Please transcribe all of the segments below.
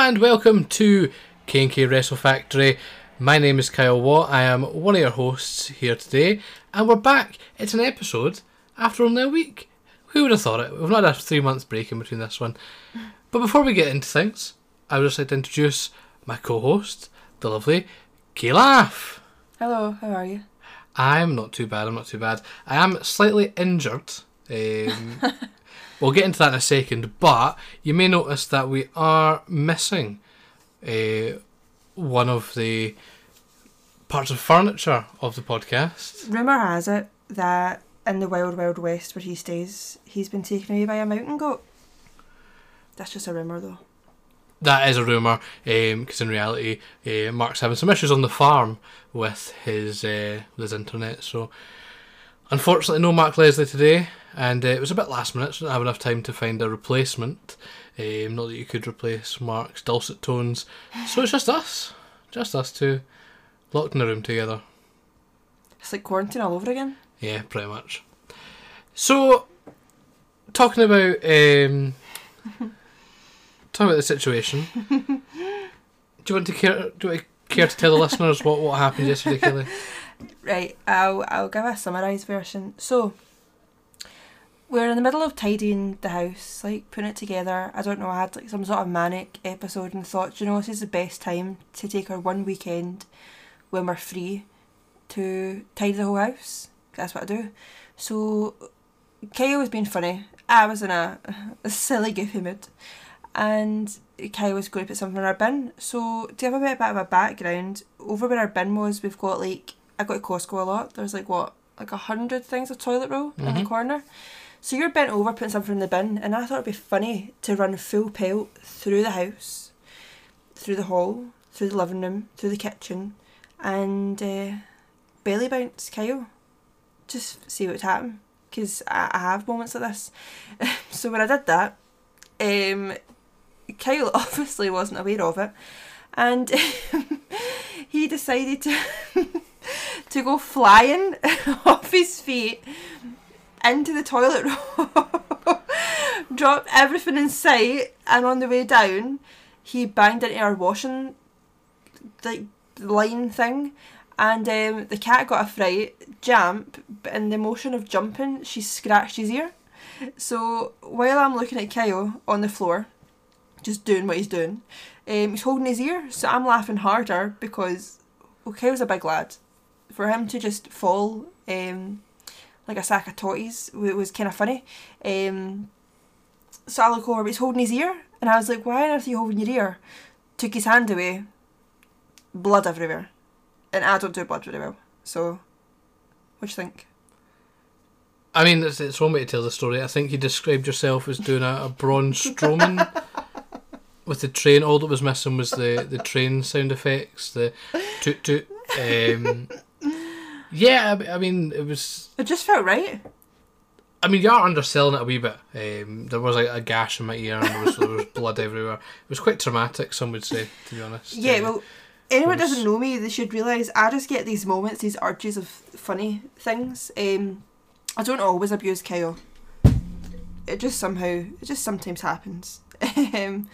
and welcome to K&K Wrestle Factory. My name is Kyle Watt. I am one of your hosts here today, and we're back. It's an episode after only a week. Who would have thought it? We've not had a three months break in between this one. But before we get into things, I would just like to introduce my co-host, the lovely Kay Laugh. Hello, how are you? I'm not too bad. I'm not too bad. I am slightly injured. Um, we'll get into that in a second. But you may notice that we are missing uh, one of the parts of furniture of the podcast. Rumour has it that in the wild, wild west where he stays, he's been taken away by a mountain goat. That's just a rumour though. That is a rumour, because in reality, uh, Mark's having some issues on the farm with his uh, with his internet. So, unfortunately, no Mark Leslie today, and uh, it was a bit last minute. So, I didn't have enough time to find a replacement. Um, not that you could replace Mark's dulcet tones. So it's just us, just us two, locked in a room together. It's like quarantine all over again. Yeah, pretty much. So, talking about um, talking about the situation. do you want to care? Do I care to tell the listeners what what happened yesterday, Kelly? Right, I'll I'll give a summarised version. So we're in the middle of tidying the house, like putting it together. I don't know, I had like some sort of manic episode and thought, you know, this is the best time to take our one weekend when we're free to tidy the whole house. That's what I do. So Kyle was being funny. I was in a, a silly goofy mood. And Kyle was going to put something in our bin. So to give a bit, bit of a background, over where our bin was, we've got like I go to Costco a lot. There's like what, like a hundred things of toilet roll in the Mhm. corner. So you're bent over putting something in the bin, and I thought it'd be funny to run full pelt through the house, through the hall, through the living room, through the kitchen, and uh, belly bounce Kyle. Just see what would happen, because I, I have moments like this. so when I did that, um, Kyle obviously wasn't aware of it, and he decided to to go flying off his feet into the toilet roll, dropped everything in sight, and on the way down, he banged into our washing like line thing, and um, the cat got a fright, jump, but in the motion of jumping, she scratched his ear. So while I'm looking at Kyle on the floor, just doing what he's doing, um, he's holding his ear, so I'm laughing harder because well, Kyle's a big lad. For him to just fall um, like a sack of totties wa- was kind of funny. Um, so I look over, but he's holding his ear, and I was like, "Why on earth are you holding your ear?" Took his hand away, blood everywhere, and I don't do blood very well. So, what do you think? I mean, it's, it's one way to tell the story. I think you described yourself as doing a, a Braun Strowman with the train. All that was missing was the, the train sound effects, the toot toot. Um, yeah, I, I mean, it was. It just felt right. I mean, you are underselling it a wee bit. Um, there was like a gash in my ear and there was, there was blood everywhere. It was quite traumatic, some would say, to be honest. Yeah, Uh, well, anyone was- doesn't know me, they should realise I just get these moments, these urges of funny things. Um, I don't always abuse Kyle. It just somehow, it just sometimes happens. um,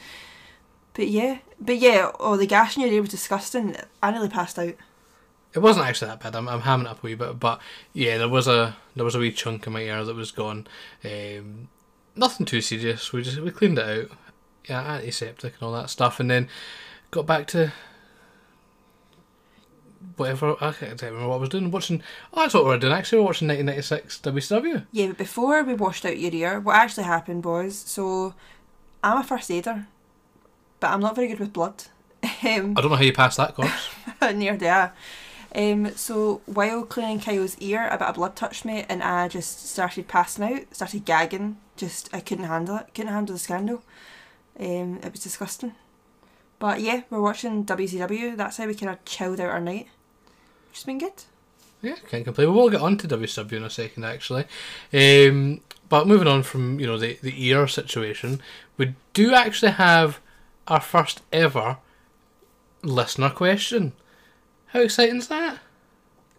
but yeah, but yeah, oh, the gash in your ear was disgusting. I nearly passed out. It wasn't actually that bad. I'm, I'm hamming it up a wee bit, but yeah, there was a there was a wee chunk in my ear that was gone. Um, nothing too serious. We just we cleaned it out. Yeah, antiseptic and all that stuff, and then got back to whatever. I can't remember what I was doing. Watching. Oh, that's what we were doing. Actually, we were watching 1996 WCW. Yeah, but before we washed out your ear, what actually happened was, so I'm a first aider, but I'm not very good with blood. Um, I don't know how you passed that course. near there. Um, so while cleaning Kyle's ear, a bit of blood touched me, and I just started passing out, started gagging. Just I couldn't handle it. Couldn't handle the scandal. Um, it was disgusting. But yeah, we're watching WCW. That's how we kind of chilled out our night. Which has been good. Yeah, can't complain. We will get on to WCW in a second, actually. Um, but moving on from you know the the ear situation, we do actually have our first ever listener question. How exciting is that?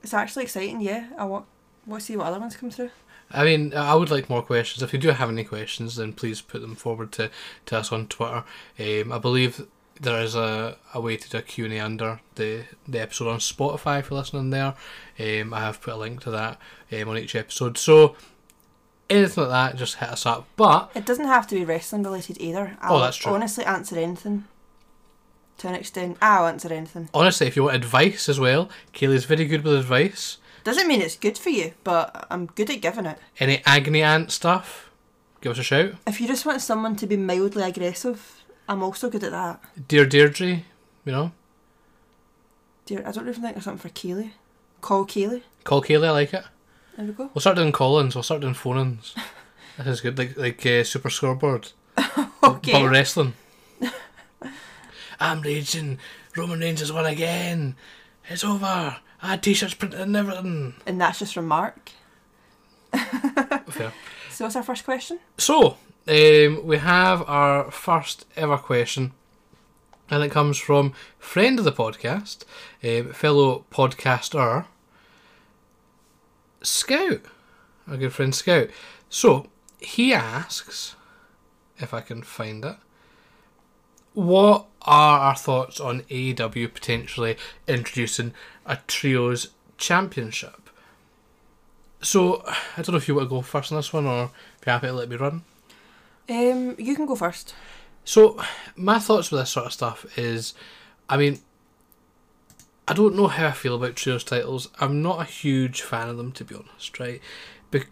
It's actually exciting. Yeah, I want. Want to see what other ones come through. I mean, I would like more questions. If you do have any questions, then please put them forward to, to us on Twitter. Um, I believe there is a, a way to do a Q&A under the, the episode on Spotify if you're listening there. Um, I have put a link to that um, on each episode. So anything like that, just hit us up. But It doesn't have to be wrestling related either. I'll Oh, that's true. honestly answer anything. To an extent, I'll answer anything. honestly, if you want advice as well, Kaylee's very good with advice. Doesn't mean it's good for you, but I'm good at giving it. Any agony aunt stuff, give us a shout. If you just want someone to be mildly aggressive, I'm also good at that. Dear Deirdre, you know, Dear, I don't even think there's something for Keely. Call Keely. call Kaylee, I like it. There we go. We'll start doing call-ins, we'll start doing phone-ins. This is good, like like uh, Super Scoreboard. Okay. But wrestling. I'm raging. Roman Reigns has won again. It's over. I had t-shirts printed and everything. And that's just from Mark. Fair. So what's our first question? So, um, we have our first ever question, and it comes from friend of the podcast, um, fellow podcaster, Scout, our good friend Scout. So, he asks, if I can find it, what are our thoughts on AEW potentially introducing a trios championship? So, I don't know if you want to go first on this one or if you're happy to let me run. Um, you can go first. So, my thoughts with this sort of stuff is, I mean, I don't know how I feel about trios titles. I'm not a huge fan of them, to be honest, right? Be-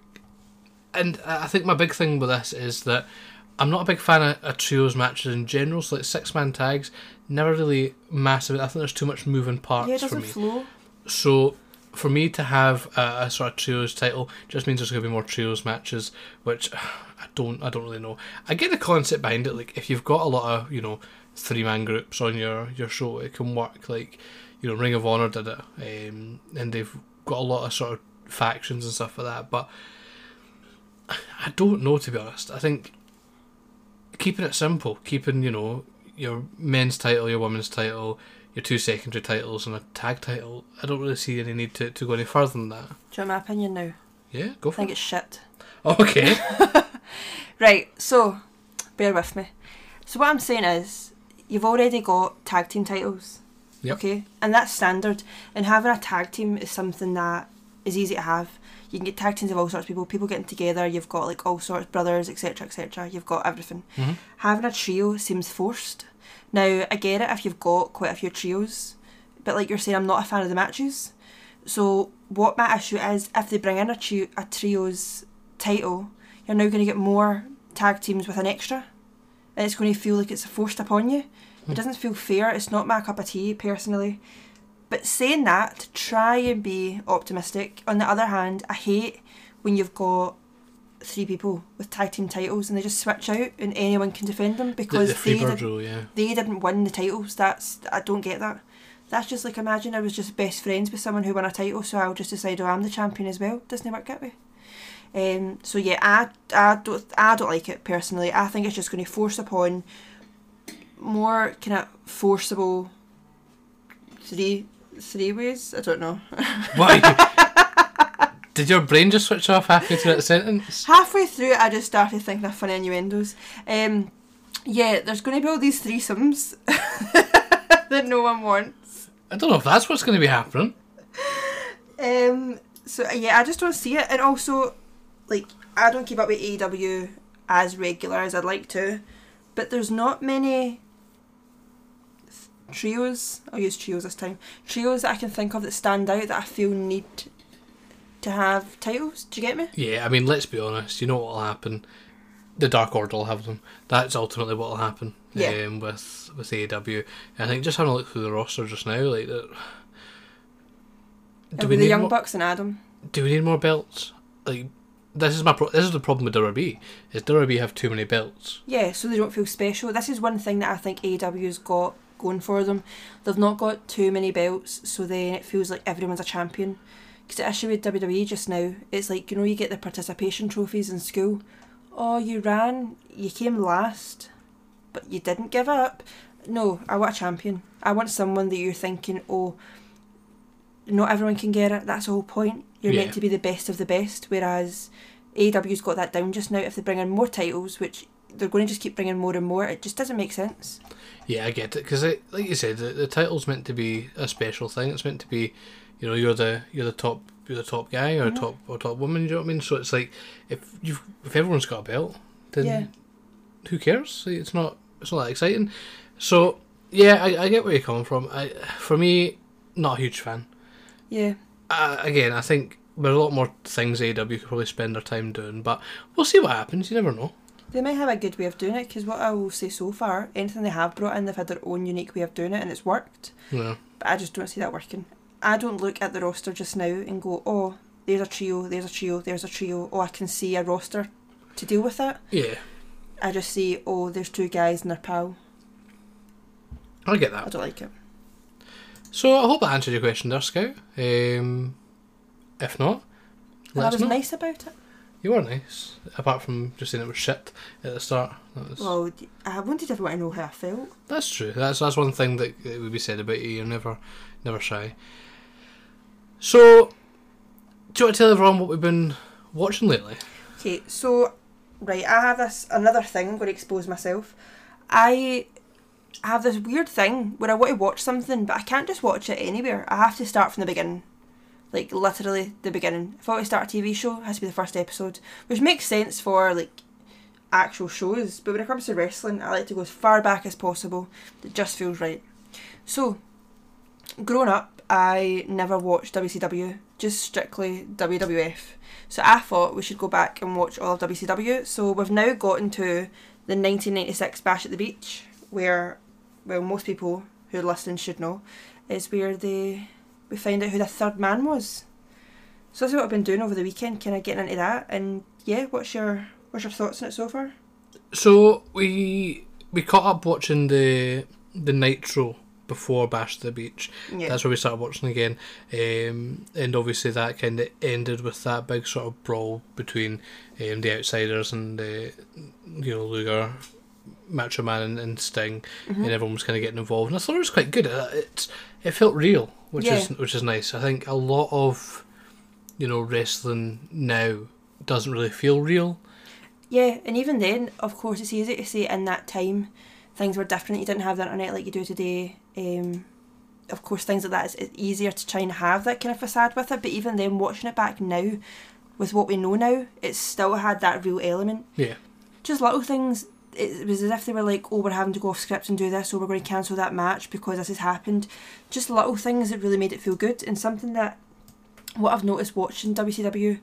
and I think my big thing with this is that I'm not a big fan of, of trios matches in general. So, like six man tags, never really massive. I think there's too much moving parts yeah, it for me. flow. So for me to have a, a sort of trios title just means there's going to be more trios matches, which I don't I don't really know. I get the concept behind it. Like if you've got a lot of you know three man groups on your your show, it can work. Like you know Ring of Honor did it, um, and they've got a lot of sort of factions and stuff like that. But I don't know to be honest. I think keeping it simple, keeping you know your men's title, your women's title, your two secondary titles and a tag title. I don't really see any need to, to go any further than that. Do you want my opinion now? Yeah, go for it. I think it. it's shit. Okay. Right, so bear with me. So what I'm saying is, you've already got tag team titles. Yep. Okay, and that's standard. And having a tag team is something that is easy to have. You can get tag teams of all sorts of people. People getting together. You've got like all sorts of brothers, etc., etc. You've got everything. Mhm. Having a trio seems forced. Now I get it if you've got quite a few trios, but like you're saying, I'm not a fan of the matches. So what my issue is, if they bring in a trio, a trios title, you're now going to get more tag teams with an extra, and it's going to feel like it's forced upon you. It doesn't feel fair. It's not my cup of tea personally. But saying that, try and be optimistic. On the other hand, I hate when you've got three people with tag team titles and they just switch out and anyone can defend them because the they, Freebird did, rule, yeah. they didn't win the titles. That's I don't get that. That's just like imagine I was just best friends with someone who won a title, so I'll just decide oh I'm the champion as well. Doesn't work that way. Um, so yeah, I, I don't I don't like it personally. I think it's just going to force upon more kind of forcible three three ways. I don't know. What? Did your brain just switch off halfway through that sentence? Halfway through I just started thinking of funny innuendos. Um, yeah, there's going to be all these threesomes that no one wants. I don't know if that's what's going to be happening. Um, so yeah, I just don't see it, and also, like, I don't keep up with AEW as regular as I'd like to, but there's not many trios. I'll use trios this time. Trios that I can think of that stand out that I feel need to have titles. Do you get me? Yeah, I mean, let's be honest. You know what will happen? The Dark Order will have them. That's ultimately what will happen Yeah. um, with with AEW. I think just having a look through the roster just now, like, that. It'll be the Young Bucks and Adam. do we need more belts? Like, this is my pro- this is the problem with WWE. Is WWE have too many belts? Yeah, so they don't feel special. This is one thing that I think AEW's got going for them. They've not got too many belts, so then it feels like everyone's a champion. Because the issue with WWE just now, it's like, you know, you get the participation trophies in school. Oh, you ran, you came last, but you didn't give up. No, I want a champion. I want someone that you're thinking, oh, not everyone can get it. That's the whole point. You're Yeah. meant to be the best of the best. Whereas AEW's got that down just now. If they bring in more titles, which they're going to just keep bringing more and more. It just doesn't make sense. Yeah, I get it because, like you said, the, the title's meant to be a special thing. It's meant to be, you know, you're the you're the top you're the top guy or Mhm. top or top woman. You know what I mean? So it's like if you if everyone's got a belt, then Yeah. who cares? It's not it's not that exciting. So yeah, I, I get where you're coming from. I for me, not a huge fan. Yeah. Uh, again, I think there's a lot more things AEW could probably spend their time doing, but we'll see what happens. You never know. They might have a good way of doing it because what I will say so far, anything they have brought in, they've had their own unique way of doing it and it's worked. Yeah. But I just don't see that working. I don't look at the roster just now and go, oh, there's a trio, there's a trio, there's a trio. Oh, I can see a roster to deal with that. Yeah, I just see, oh, there's two guys and their pal. I get that. I don't like it. So I hope I answered your question there, Scout. Um, if not, let I was know. nice about it. You were nice, apart from just saying it was shit at the start. That was, Well, I wanted everyone to know how I felt. that's true. That's that's one thing that, that would be said about you. You're never never shy. So, do you want to tell everyone what we've been watching lately? Okay, so right, I have this another thing. I'm going to expose myself. I have this weird thing where I want to watch something, but I can't just watch it anywhere. I have to start from the beginning, like literally the beginning. If I want to start a TV show, it has to be the first episode, which makes sense for like actual shows. But when it comes to wrestling, I like to go as far back as possible. It just feels right. So, growing up, I never watched WCW, just strictly WWF. So I thought we should go back and watch all of WCW. So we've now gotten to the 1996 Bash at the Beach, where, well, most people who are listening should know, is where they we find out who the third man was. So that's what I've been doing over the weekend, kind of getting into that. And yeah, what's your what's your thoughts on it so far? So we we caught up watching the the Nitro before Bash to the Beach. Yeah, That's where we started watching again, um, and obviously that kind of ended with that big sort of brawl between um, the Outsiders and uh, you know Luger, Macho Man, and, and Sting, Mhm. and everyone was kind of getting involved. And I thought it was quite good. Uh, It it felt real, which is which is nice. I think a lot of you know wrestling now doesn't really feel real. Yeah, and even then, of course, it's easy to say in that time things were different. You didn't have the internet like you do today. Um, of course, things like that is it's easier to try and have that kind of facade with it. But even then, watching it back now, with what we know now, it still had that real element. Yeah. Just little things. It was as if they were like, oh, we're having to go off script and do this, or we're going to cancel that match because this has happened. Just little things that really made it feel good, and something that what I've noticed watching WCW,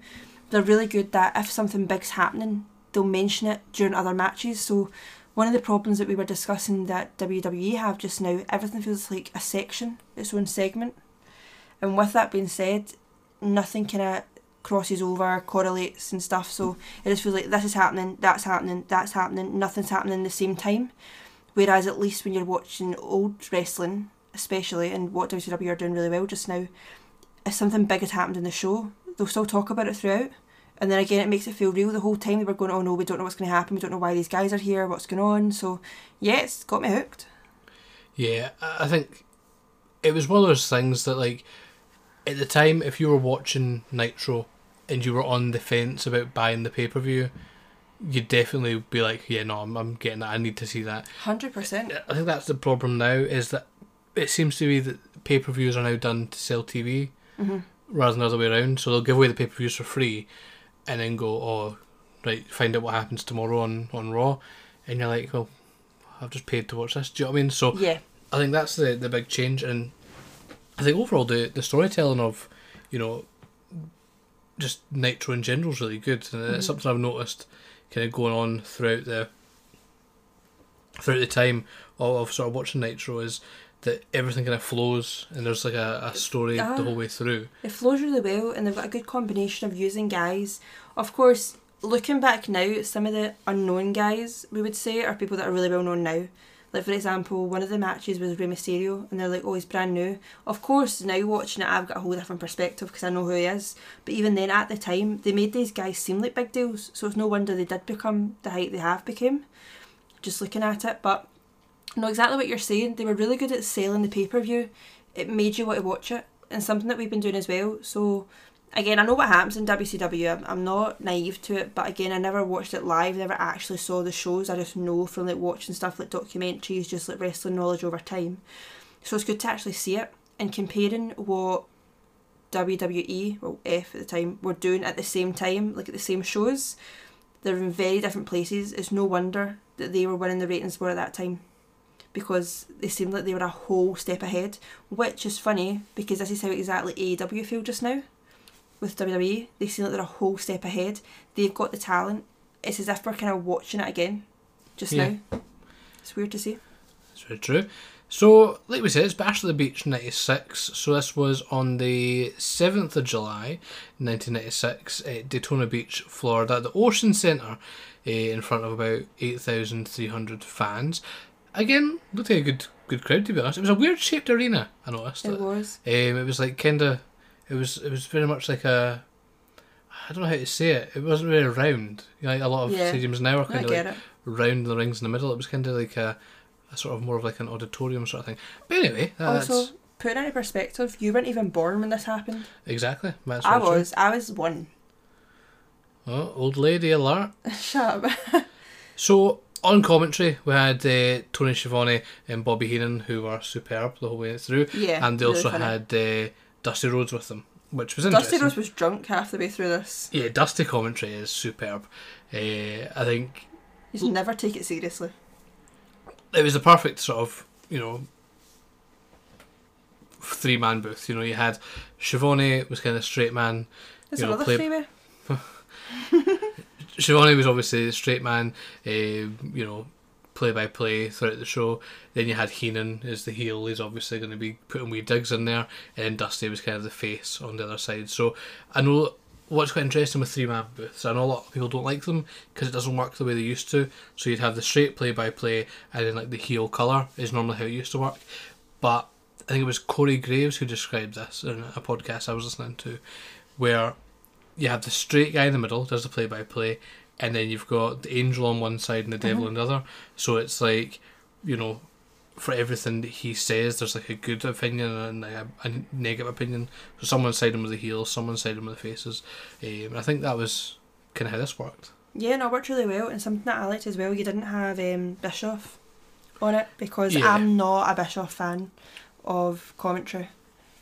they're really good that if something big's happening, they'll mention it during other matches. So one of the problems that we were discussing that WWE have just now, everything feels like a section, its own segment. And with that being said, nothing kind of crosses over, correlates and stuff. So it just feels like this is happening, that's happening, that's happening, nothing's happening at the same time. Whereas at least when you're watching old wrestling, especially, and what WCW are doing really well just now, if something big has happened in the show, they'll still talk about it throughout. And then again, it makes it feel real. The whole time they were going, oh no, we don't know what's going to happen. We don't know why these guys are here. What's going on? So yeah, it's got me hooked. Yeah, I I think it was one of those things that, like, at the time, if you were watching Nitro and you were on the fence about buying the pay per view, you'd definitely be like, "Yeah, no, I'm, I'm getting that. I need to see that." Hundred percent. I think that's the problem now is that it seems to be that pay per views are now done to sell TV Mm-hmm. rather than the other way around. So they'll give away the pay per views for free, and then go, "Oh, right, find out what happens tomorrow on on Raw," and you're like, "Well, I've just paid to watch this." Do you know what I mean? So Yeah. I think that's the the big change, and I think overall the the storytelling of you know just Nitro in general is really good, and it's Mhm. something I've noticed kind of going on throughout the throughout the time of, of sort of watching Nitro is that everything kind of flows and there's like a, a story Ah. the whole way through. It flows really well, and they've got a good combination of using guys. Of course, looking back now, some of the unknown guys we would say are people that are really well known now. Like for example, one of the matches was Rey Mysterio, and they're like, "Oh, he's brand new." Of course, now watching it, I've got a whole different perspective because I know who he is. But even then, at the time, they made these guys seem like big deals, so it's no wonder they did become the height they have become. Just looking at it, but no, exactly what you're saying. They were really good at selling the pay per view. It made you want to watch it, and something that we've been doing as well. So again, I know what happens in WCW. I'm, not naive to it, but again, I never watched it live. Never actually saw the shows. I just know from like watching stuff like documentaries, just like wrestling knowledge over time. So it's good to actually see it and comparing what WWE, well F at the time, were doing at the same time, like at the same shows. They're in very different places. It's no wonder that they were winning the ratings more at that time because they seemed like they were a whole step ahead, which is funny because this is how exactly AEW feel just now with WWE. They seem like they're a whole step ahead. They've got the talent. It's as if we're kind of watching it again just Yeah. now. It's weird to see. That's very true. So, like we said, it's Bash at the Beach 96. So, this was on the 7th of July 1996 at Daytona Beach, Florida, at the Ocean Center, uh, in front of about 8,300 fans. Again, looked like a good good crowd to be honest. It was a weird shaped arena, I noticed. It was. Um, it was like kind of, it was it was very much like a, I don't know how to say it. It wasn't very round. You know, like a lot of Yeah. stadiums now are kind of like it. round the rings in the middle. It was kind of like a, a sort of more of like an auditorium sort of thing. But anyway, that's Also, put it into perspective, you weren't even born when this happened. exactly. That's I very true. was. I was one. Oh, old lady alert. Shut up. So on commentary, we had uh, Tony Schiavone and Bobby Heenan, who were superb the whole way through, yeah. and they really also funny. had uh, Dusty Rhodes with them, which was interesting. Dusty. Rhodes was drunk half the way through this. Yeah, Dusty commentary is superb. Uh, I think You should never take it seriously. it was a perfect sort of you know three man booth. You know, you had Schiavone was kind of straight man. There's You know, another play-. Schiavone was obviously the straight man. Uh, you know, play by play throughout the show. Then you had Heenan as the heel. He's obviously going to be putting wee digs in there, and then Dusty was kind of the face on the other side. So I know what's quite interesting with three man booths. I know a lot of people don't like them because it doesn't work the way they used to. So you'd have the straight play by play, and then like the heel color is normally how it used to work. But I think it was Corey Graves who described this in a podcast I was listening to, where you have the straight guy in the middle does the play by play, and then you've got the angel on one side and the devil on the other. So it's like, you know, for everything that he says, there's like a good opinion and a, a negative opinion. So someone's siding with the heels, someone's siding with the faces. Um, and I think that was kind of how this worked. Yeah, no, it worked really well. And something that I liked as well, you didn't have um, Bischoff on it because Yeah. I'm not a Bischoff fan of commentary.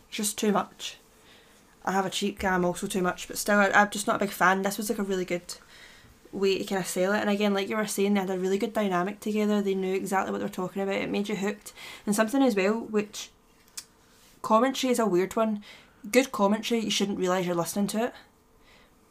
It's just too much. I have a cheap guy, I'm also too much, but still, I, I'm just not a big fan. This was like a really good way to kind of sell it. And again, like you were saying, they had a really good dynamic together. They knew exactly what they were talking about. It made you hooked. And something as well, which commentary is a weird one. Good commentary, you shouldn't realise you're listening to it.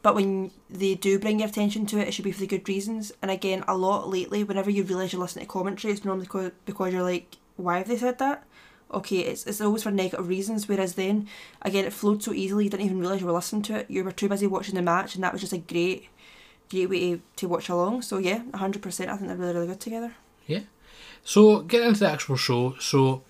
But when they do bring your attention to it, it should be for the good reasons. And again, a lot lately, whenever you realise you're listening to commentary, it's normally co- because you're like, why have they said that? Okay, it's, it's always for negative reasons. Whereas then, again, it flowed so easily, you didn't even realise you were listening to it. You were too busy watching the match, and that was just a great, great way to, to watch along. So yeah, 100%. I think they're really, really good together. Yeah. So getting into the actual show, so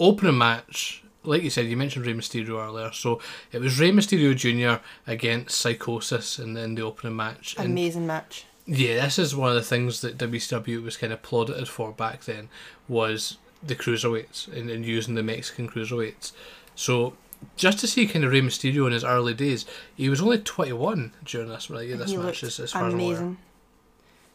opening match, like you said, you mentioned Rey Mysterio earlier. So it was Rey Mysterio Jr. against Psychosis in, in the opening match. And Amazing match. Yeah, this is one of the things that WCW was kind of plauded for back then was the cruiserweights and, and using the Mexican cruiserweights. So just to see kind of Rey Mysterio in his early days, he was only 21 during this, right? Yeah, this he match is as far as I'm aware. amazing.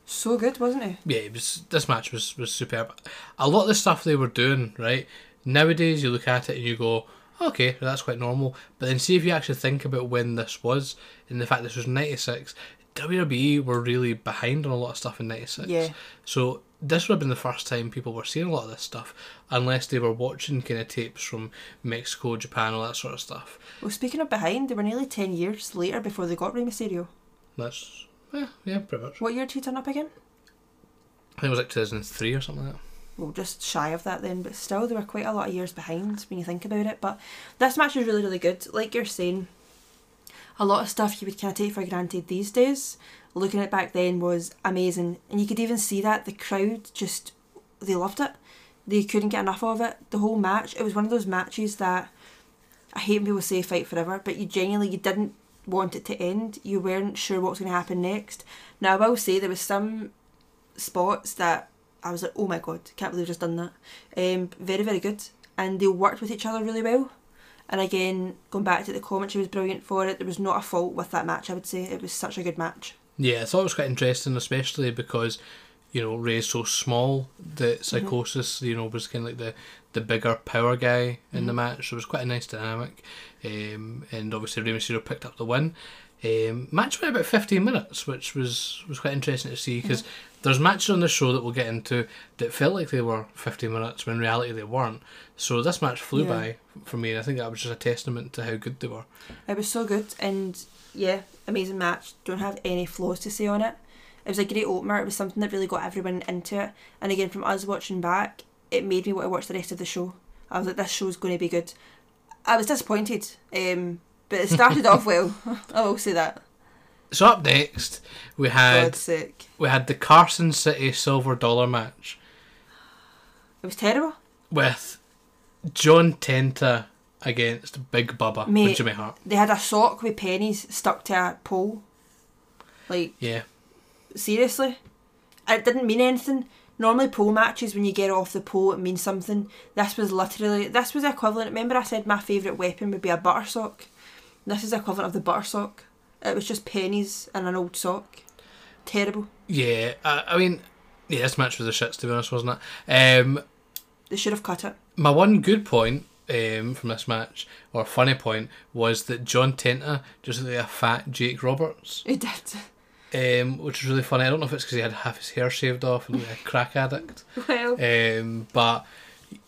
So good, wasn't he? Yeah, it was, this match was, was superb. A lot of the stuff they were doing, right? Nowadays, you look at it and you go, okay, that's quite normal. But then see if you actually think about when this was, and the fact this was 96, WWE were really behind on a lot of stuff in 96. Yeah. So this would have been the first time people were seeing a lot of this stuff, unless they were watching kind of tapes from Mexico, Japan, all that sort of stuff. Well, speaking of behind, they were nearly 10 years later before they got Rey Mysterio. That's, yeah, yeah, pretty much. What year did he turn up again? I think it was like 2003 or something like that. well, just shy of that then, but still, they were quite a lot of years behind when you think about it. But this match was really, really good. Like you're saying, a lot of stuff you would kind of take for granted these days, looking at it back then was amazing. And you could even see that the crowd just, they loved it. They couldn't get enough of it. The whole match, it was one of those matches that I hate when people say fight forever, but you genuinely, you didn't want it to end. You weren't sure what was going to happen next. Now, I will say there was some spots that I was like, oh my god, can't believe I've just done that. Um, very, very good. And they worked with each other really well. And again, going back to the commentary was brilliant for it. There was not a fault with that match. I would say it was such a good match. Yeah, I thought it was quite interesting, especially because you know Rey's so small that Psychosis, you know, was kind of like the the bigger power guy in the match. So it was quite a nice dynamic, um, and obviously Rey Mysterio picked up the win. Um, match went about fifteen minutes, which was was quite interesting to see because there's matches on the show that we'll get into that felt like they were fifteen minutes when in reality they weren't. So this match flew Yeah. by for me, and I think that was just a testament to how good they were. It was so good and yeah, amazing match. Don't have any flaws to say on it. It was a great opener. It was something that really got everyone into it. And again, from us watching back, it made me want to watch the rest of the show. I was like, this show's going to be good. I was disappointed, um, but it started off well. I will say that. So up next we had we had the Carson City Silver Dollar match. it was terrible. with John Tenta against Big Bubba Mate. with Jimmy Hart. They had a sock with pennies stuck to a pole. Like Yeah, seriously, it didn't mean anything. Normally, pole matches when you get off the pole, it means something. This was literally this was equivalent. Remember, I said my favourite weapon would be a butter sock. This is equivalent of the butter sock. It was just pennies and an old sock. Terrible. yeah. I, I mean, yeah, this match was a shits to be honest, wasn't it? Um, They should have cut it. my one good point um, from this match, or funny point, was that John Tenta just looked like a fat Jake Roberts, It did. um, which was really funny. I don't know if it's because he had half his hair shaved off and like a crack addict. Well, Um, but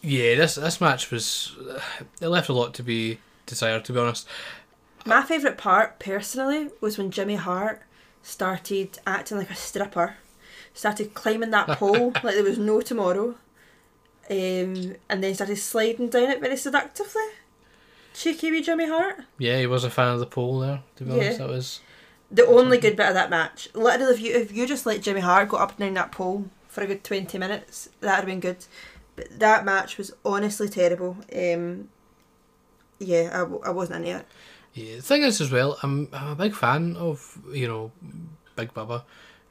yeah, this this match was it left a lot to be desired. To be honest, my favourite part, personally, was when Jimmy Hart started acting like a stripper, started climbing that pole like there was no tomorrow, um, and then started sliding down it very seductively. Cheeky wee Jimmy Hart. yeah, he was a fan of the pole there. To be Yeah. that was The only good bit of that match. Literally, if you if you just let Jimmy Hart go up and down that pole for a good twenty minutes, that'd have been good. But that match was honestly terrible. Um, yeah, I wasn't into it. Yeah, the thing is as well, I'm I'm a big fan of you know Big Bubba.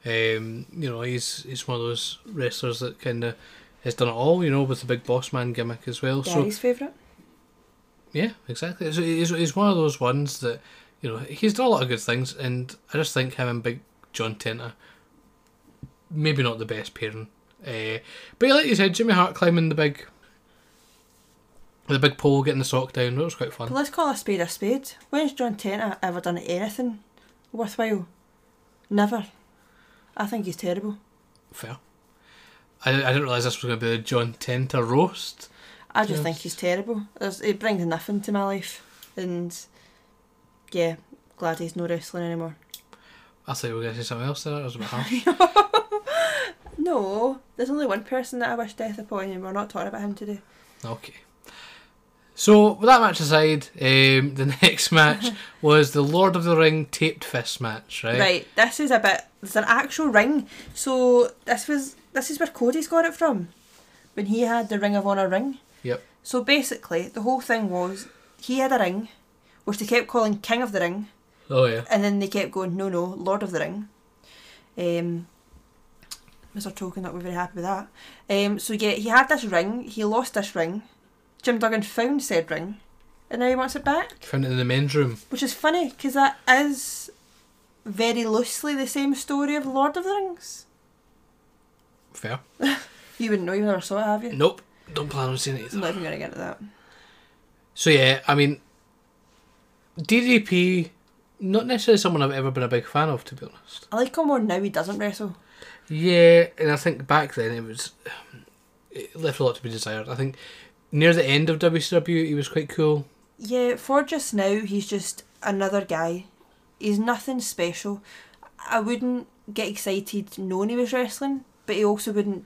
Um, you know he's he's one of those wrestlers that kind of has done it all. You know with the big boss man gimmick as well. So favourite. yeah, exactly. So he's he's one of those ones that you know he's done a lot of good things, and I just think him and Big John Tenta maybe not the best pairing. Uh, but like you said, Jimmy Hart climbing the big the big pole, getting the sock down. That was quite fun. But let's call a spade a spade. When's John Tenta ever done anything worthwhile? Never. I think he's terrible. Fair. I, I didn't realise this was going to be the John Tenta roast. I just Yes. think he's terrible. There's, it brings nothing to my life. And yeah, glad he's no wrestling anymore. I thought you were going to say something else there. That was a bit harsh. No, there's only one person that I wish death upon, and we're not talking about him today. okay. So, with that match aside, um, the next match was the Lord of the Ring taped fist match, right? Right, this is a bit. There's an actual ring. So this was this is where Cody's got it from, when he had the Ring of Honor ring. Yep. So basically, the whole thing was he had a ring, which they kept calling King of the Ring, Oh, yeah. and then they kept going, no, no, Lord of the Ring. Um, Mr. Tolkien, not very happy with that. Um, so yeah, he had this ring. He lost this ring. Jim Duggan found said ring, and now he wants it back. Found it in the men's room. Which is funny because that is very loosely the same story of Lord of the Rings. Fair. You wouldn't know, you never saw it, have you? Nope. Don't plan on seeing it I'm either. not even going to get to that. So, yeah, I mean, DDP, not necessarily someone I've ever been a big fan of, to be honest. I like him more now he doesn't wrestle. Yeah, and I think back then it was it left a lot to be desired. I think near the end of WCW he was quite cool. Yeah, for just now, he's just another guy. He's nothing special. I wouldn't get excited knowing he was wrestling, but he also wouldn't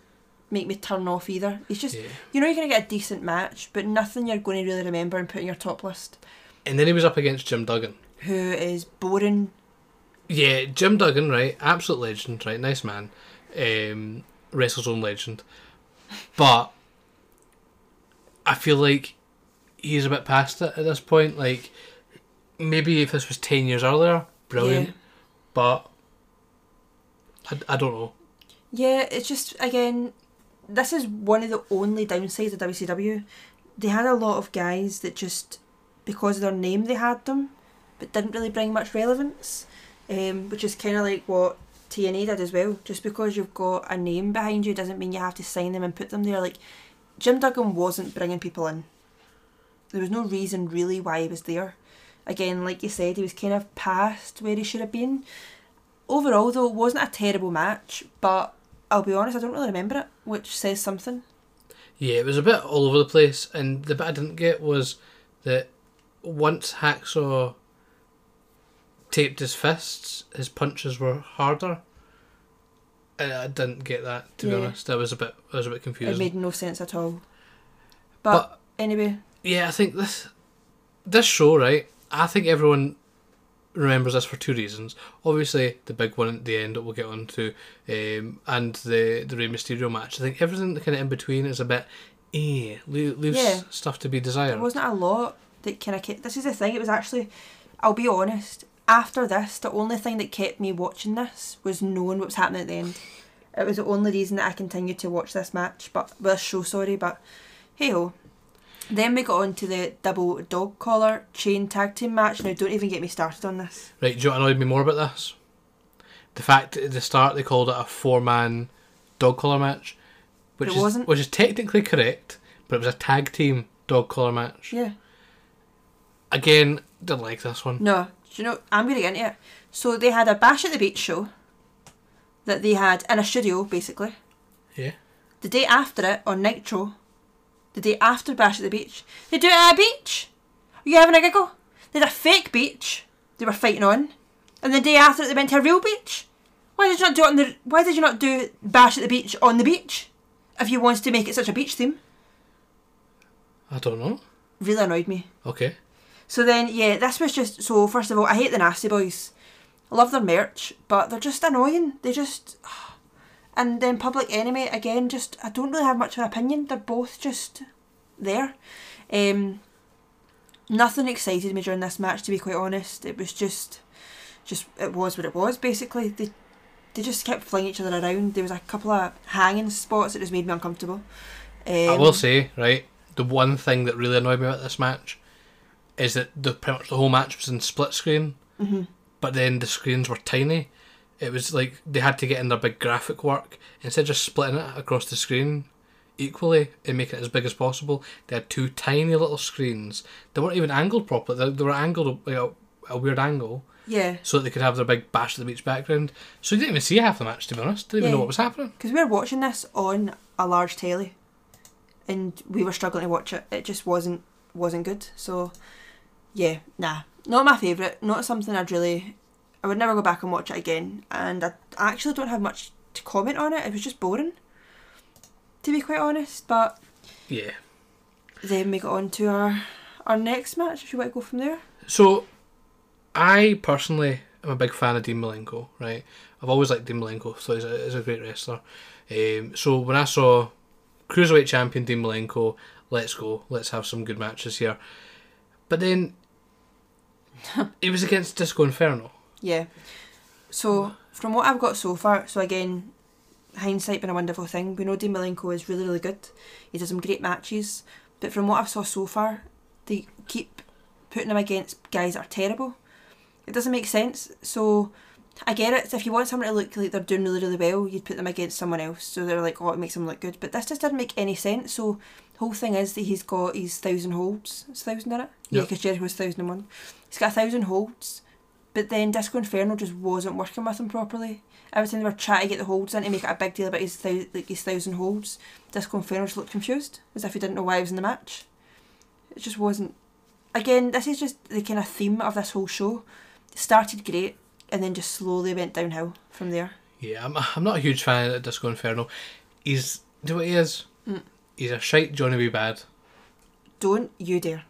make me turn off either. He's just, Yeah. you know, you're going to get a decent match, but nothing you're going to really remember and put in your top list. And then he was up against Jim Duggan. Who is boring. Yeah, Jim Duggan, right? Absolute legend, right? Nice man. Um, wrestles own legend. But I feel like he's a bit past it at this point. Like, maybe if this was 10 years earlier, brilliant. Yeah. But I, I don't know. Yeah, it's just again, this is one of the only downsides of WCW. They had a lot of guys that just because of their name they had them, but didn't really bring much relevance. Um, which is kind of like what TNA did as well. Just because you've got a name behind you doesn't mean you have to sign them and put them there. Like Jim Duggan wasn't bringing people in. There was no reason really why he was there. Again, like you said, he was kind of past where he should have been. Overall, though, it wasn't a terrible match, but I'll be honest, I don't really remember it, which says something. Yeah, it was a bit all over the place, and the bit I didn't get was that once Hacksaw taped his fists, his punches were harder. And I didn't get that to Yeah. be honest. I was a bit, I was a bit confused. It made no sense at all. But, anyway, yeah, I think this this show, right? I think everyone remembers this for two reasons. Obviously, the big one at the end that we'll get on to, um, and the the Rey Mysterio match. I think everything kind of in between is a bit, eh, le- leaves Yeah. stuff to be there desired. wasn't a lot that kind of. This is the thing. It was actually, I'll be honest. After this, the only thing that kept me watching this was knowing what was happening at the end. It was the only reason that I continued to watch this match, but well, this show, sorry. But hey ho. Then we got on to the double dog collar chain tag team match. Now, don't even get me started on this. Right, do you know what annoyed me more about this? The fact that at the start they called it a four man dog collar match. Which It is wasn't. which is technically correct, but it was a tag team dog collar match. Yeah. Again, didn't like this one. No, do you know? I'm going to get into it. So they had a Bash at the Beach show that they had in a studio, basically. Yeah. The day after it on Nitro, the day after Bash at the Beach, they do it at a beach. Are you having a giggle? They had a fake beach they were fighting on, and the day after it they went to a real beach. Why did you not do it on the? Why did you not do Bash at the Beach on the beach? If you wanted to make it such a beach theme, I don't know. really annoyed me. Okay. So then, yeah, this was just so. First of all, I hate the Nasty Boys. I love their merch, but they're just annoying. They just, and then Public Enemy again. Just I don't really have much of an opinion. They're both just there. Um, nothing excited me during this match. To be quite honest, it was just, just it was what it was. Basically, they they just kept flinging each other around. There was a couple of hanging spots that just made me uncomfortable. Um, I will say, right, the one thing that really annoyed me about this match is that the pretty much the whole match was in split screen, mhm. but then the screens were tiny. It was like they had to get in their big graphic work instead of just splitting it across the screen equally and making it as big as possible. They had two tiny little screens. They weren't even angled properly. They, they were angled like a, a weird angle Yeah, so that they could have their big bash of the beach background. So you didn't even see half the match to be honest. Didn't even know what was happening. because we were watching this on a large telly, and we were struggling to watch it. It just wasn't wasn't good. So, yeah, nah, not my favourite. Not something I'd really. I would never go back and watch it again. And I actually don't have much to comment on it. It was just boring, to be quite honest. But Yeah. then we got on to our our next match. If you want to go from there. So, I personally am a big fan of Dean Malenko, right? I've always liked Dean Malenko, so he's a, he's a great wrestler. Um, so, when I saw Cruiserweight Champion Dean Malenko, let's go, let's have some good matches here. But then, it was against Disco Inferno. Yeah. So from what I've got so far, so again, hindsight being a wonderful thing. We know Dean Malenko is really really good. He does some great matches, but from what I've saw so far, they keep putting him against guys that are terrible. It doesn't make sense. So I get it. If you want someone to look like they're doing really really well, you'd put them against someone else. So they're like, oh, it makes them look good. But this just didn't make any sense. So the whole thing is that he's got his thousand holds. It's thousand in it. Yeah, because Jericho's thousand and one. He's got a thousand holds. But then Disco Inferno just wasn't working with him properly. Every time they were trying to get the holds in to make it a big deal about his thou- like his thousand holds, Disco Inferno just looked confused, as if he didn't know why he was in the match. It just wasn't. Again, this is just the kind of theme of this whole show. It started great, and then just slowly went downhill from there. Yeah, I'm, I'm not a huge fan of Disco Inferno. He's, do you know what he is? Mm. He's a shite Johnny B. Bad. Don't you dare!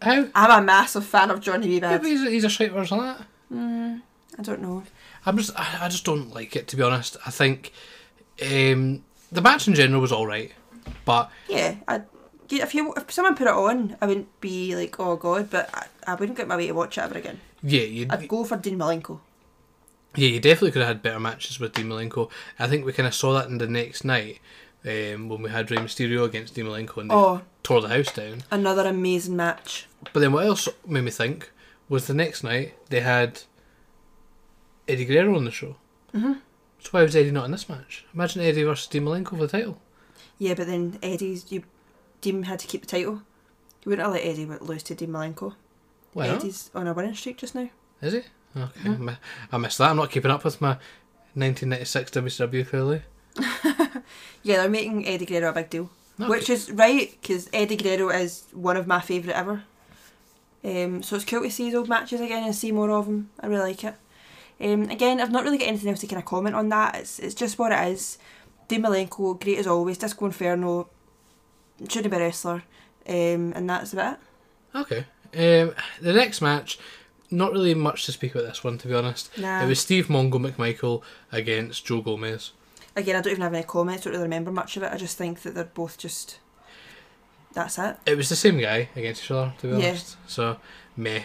How? I'm a massive fan of Johnny B. Yeah, but he's, he's a shite version of that. Mm, I don't know. I'm just, I, I just don't like it to be honest. I think um, the match in general was all right, but Yeah, I. yeah, If you if someone put it on, I wouldn't be like, oh god, but I, I wouldn't get my way to watch it ever again. yeah, you, I'd go for Dean Malenko. yeah, you definitely could have had better matches with Dean Malenko. I think we kind of saw that in the next night um, when we had Rey Mysterio against Dean Malenko and they Oh, tore the house down. another amazing match. But then what else made me think was the next night they had Eddie Guerrero on the show. hmm So why was Eddie not in this match? Imagine Eddie versus Dean Malenko for the title. Yeah, but then Eddie's you, Dean had to keep the title. You wouldn't have let Eddie lose to Dean Malenko. Why not? Eddie's on a winning streak just now. Is he? Okay, Mhm. I missed that. I'm not keeping up with my 1996 WCW clearly. Yeah, they're making Eddie Guerrero a big deal, Okay. which is right because Eddie Guerrero is one of my favourite ever. Um, so it's cool to see his old matches again and see more of them. I really like it. Um, again, I've not really got anything else to kind of comment on that. It's it's just what it is. Dean Malenko, great as always. Disco Inferno, shouldn't be a wrestler, um, and that's about it. Okay. Um, the next match, not really much to speak about this one, to be honest. Nah. It was Steve Mongo McMichael against Joe Gomez. Again, I don't even have any comments. Don't really remember much of it. I just think that they're both just. That's it. It was the same guy against each other, to be Yeah. honest. So, meh.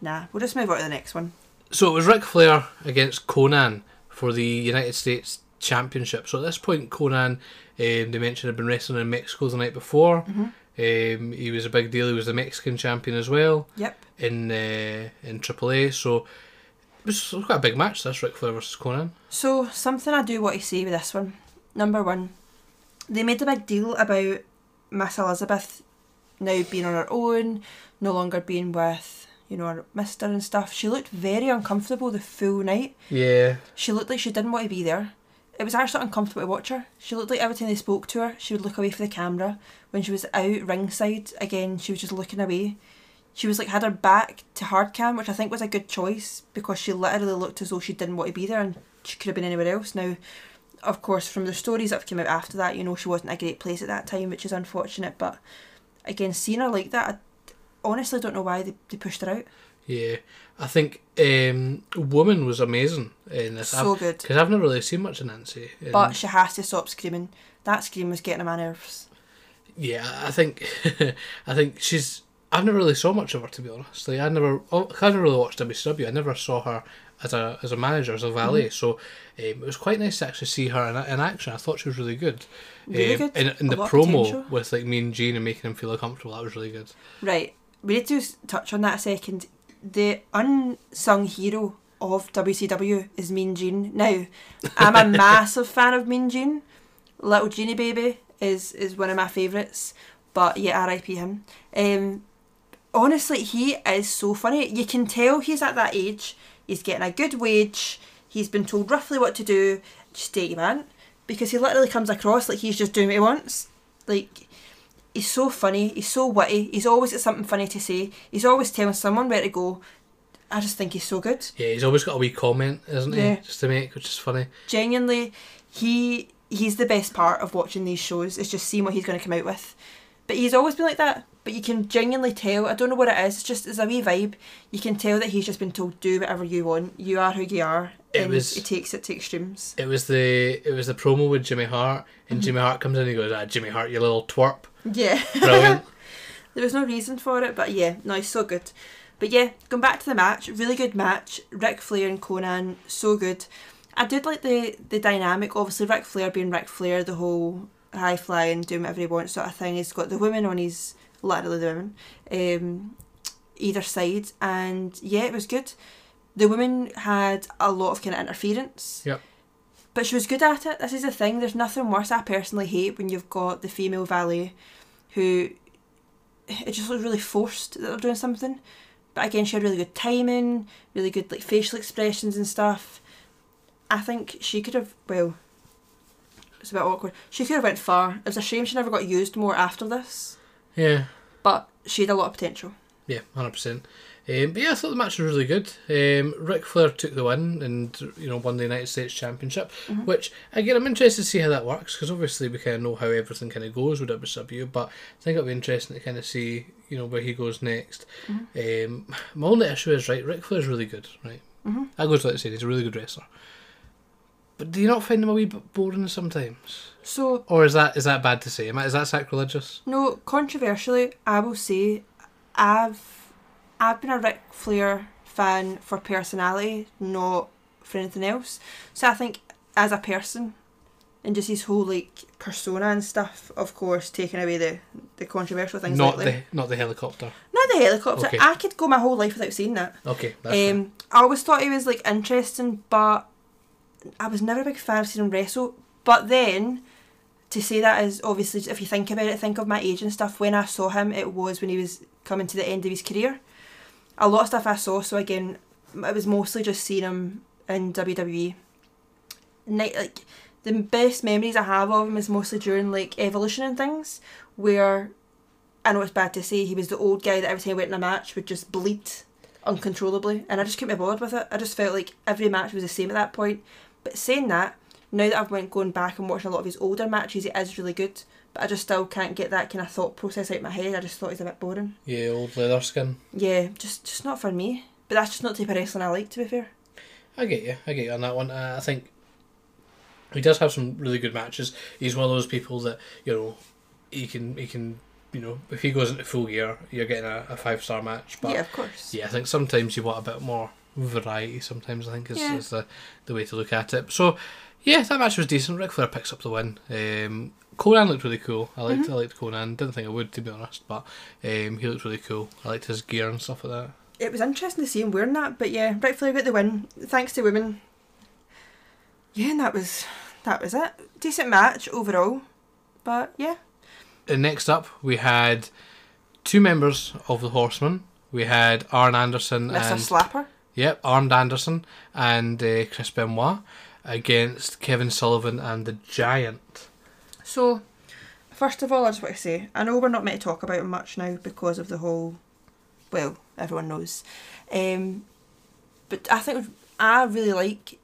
Nah, we'll just move on to the next one. So it was Ric Flair against Konnan for the United States Championship. So at this point, Konnan, um, they mentioned, had been wrestling in Mexico the night before. hmm Um, he was a big deal. He was the Mexican champion as well Yep. in uh, in AAA. So it was quite a big match. This Ric Flair versus Konnan. So, something I do want to say with this one. Number one, they made a big deal about Miss Elizabeth now being on her own, no longer being with, you know, her mister and stuff. She looked very uncomfortable the full night. Yeah. She looked like she didn't want to be there. It was actually uncomfortable to watch her. She looked like every time they spoke to her, she would look away from the camera. When she was out ringside, again, she was just looking away. She was like had her back to hard cam, which I think was a good choice because she literally looked as though she didn't want to be there and she could have been anywhere else. Now, of course, from the stories that have come out after that, you know, she wasn't a great place at that time, which is unfortunate. But again, seeing her like that, I honestly don't know why they, they pushed her out. Yeah. I think um, Woman was amazing in this. So good. Because I've never really seen much of Nancy. and- But she has to stop screaming. That scream was getting on my nerves. Yeah, I think I think she's. I've never really saw much of her to be honest. Like I never, oh, I never really watched WCW. I never saw her as a as a manager, as a valet. Mm-hmm. So um, it was quite nice to actually see her in, in action. I thought she was really good. Really Um, good. In, in the promo with like Mean Gene and making him feel uncomfortable, that was really good. Right, we need to touch on that a second. The unsung hero of WCW is Mean Gene. Now, I'm a massive fan of Mean Gene. Little Genie Baby is is one of my favourites. But yeah, R.I.P. him. Um, honestly, he is so funny. You can tell he's at that age. He's getting a good wage. He's been told roughly what to do. Just take man, because he literally comes across like he's just doing what he wants. Like he's so funny. He's so witty. He's always got something funny to say. He's always telling someone where to go. I just think he's so good. Yeah, he's always got a wee comment, isn't he? Yeah. Just to make, which is funny. Genuinely, he he's the best part of watching these shows. Is just seeing what he's going to come out with. But he's always been like that. But you can genuinely tell. I don't know what it is. It's just it's a wee vibe. You can tell that he's just been told do whatever you want. You are who you are. It was- he takes it to extremes. It was the it was the promo with Jimmy Hart, and Mm-hmm. Jimmy Hart comes in and he goes, "Ah, Jimmy Hart, you little twerp." Yeah. Brilliant. There was no reason for it, but yeah, no, he's so good. But yeah, going back to the match, really good match. Ric Flair and Konnan, so good. I did like the the dynamic. Obviously, Ric Flair being Ric Flair, the whole high flying, doing whatever he wants sort of thing. He's got the women on his literally the women, um, either side, and yeah, it was good. The women had a lot of kind of interference. Yep. But she was good at it. This is the thing. There's nothing worse. I personally hate when you've got the female valet who it just looks really forced that they're doing something. But again, she had really good timing, really good like facial expressions and stuff. I think she could have well. It's a bit awkward. She could have went far. It was a shame she never got used more after this. Yeah. But she had a lot of potential. Yeah, hundred percent. Um, but yeah, I thought the match was really good. Um, Ric Flair took the win and you know won the United States Championship, Mhm. which again I'm interested to see how that works because obviously we kind of know how everything kind of goes with WCW, but I think it'll be interesting to kind of see you know where he goes next. Um, my only issue is right, Ric Flair's really good, right? Mhm. I goes without saying he's a really good wrestler. But do you not find them a wee bit boring sometimes, So or is that is that bad to say? Am I, is that sacrilegious? no, controversially, I will say, I've I've been a Ric Flair fan for personality, not for anything else. So I think as a person, and just his whole like persona and stuff. Of course, taking away the the controversial things. not lately. the not the helicopter. not the helicopter. Okay. I could go my whole life without seeing that. Okay, that's fine. Um, I always thought he was like interesting, but I was never a big fan of seeing him wrestle. But then to say that is obviously, if you think about it, think of my age and stuff. When I saw him, it was when he was coming to the end of his career. A lot of stuff I saw, so again, it was mostly just seeing him in WWE. Night like the best memories I have of him is mostly during like Evolution and things, where I know it's bad to say he was the old guy that every time he went in a match would just bleed uncontrollably, and I just couldn't be bothered with it. I just felt like every match was the same at that point. But saying that, now that I've went going back and watching a lot of his older matches, it is really good. But I just still can't get that kind of thought process out of my head. I just thought he's a bit boring. yeah, old leather skin. Yeah, just just not for me. But that's just not the type of wrestling I like. To be fair. I get you. I get you on that one. Uh, I think he does have some really good matches. He's one of those people that you know he can he can you know if he goes into full gear, you're getting a, a five star match. But yeah, of course. yeah, I think sometimes you want a bit more variety. Sometimes I think is, Yeah. is the the way to look at it. So yeah, that match was decent. Ric Flair picks up the win. Um, Konnan looked really cool. I liked Mhm. I liked Konnan. Didn't think I would to be honest, but um, he looked really cool. I liked his gear and stuff like that. It was interesting to see him wearing that, but yeah, Ric Flair got the win thanks to women. Yeah, and that was that was it. Decent match overall, but yeah, And next up, we had two members of the Horsemen. We had Arn Anderson Mr. and Slapper. Yep, Arn Anderson and uh, Chris Benoit against Kevin Sullivan and the Giant. So, first of all, I just want to say I know we're not meant to talk about him much now because of the whole. Well, everyone knows, um, but I think I really like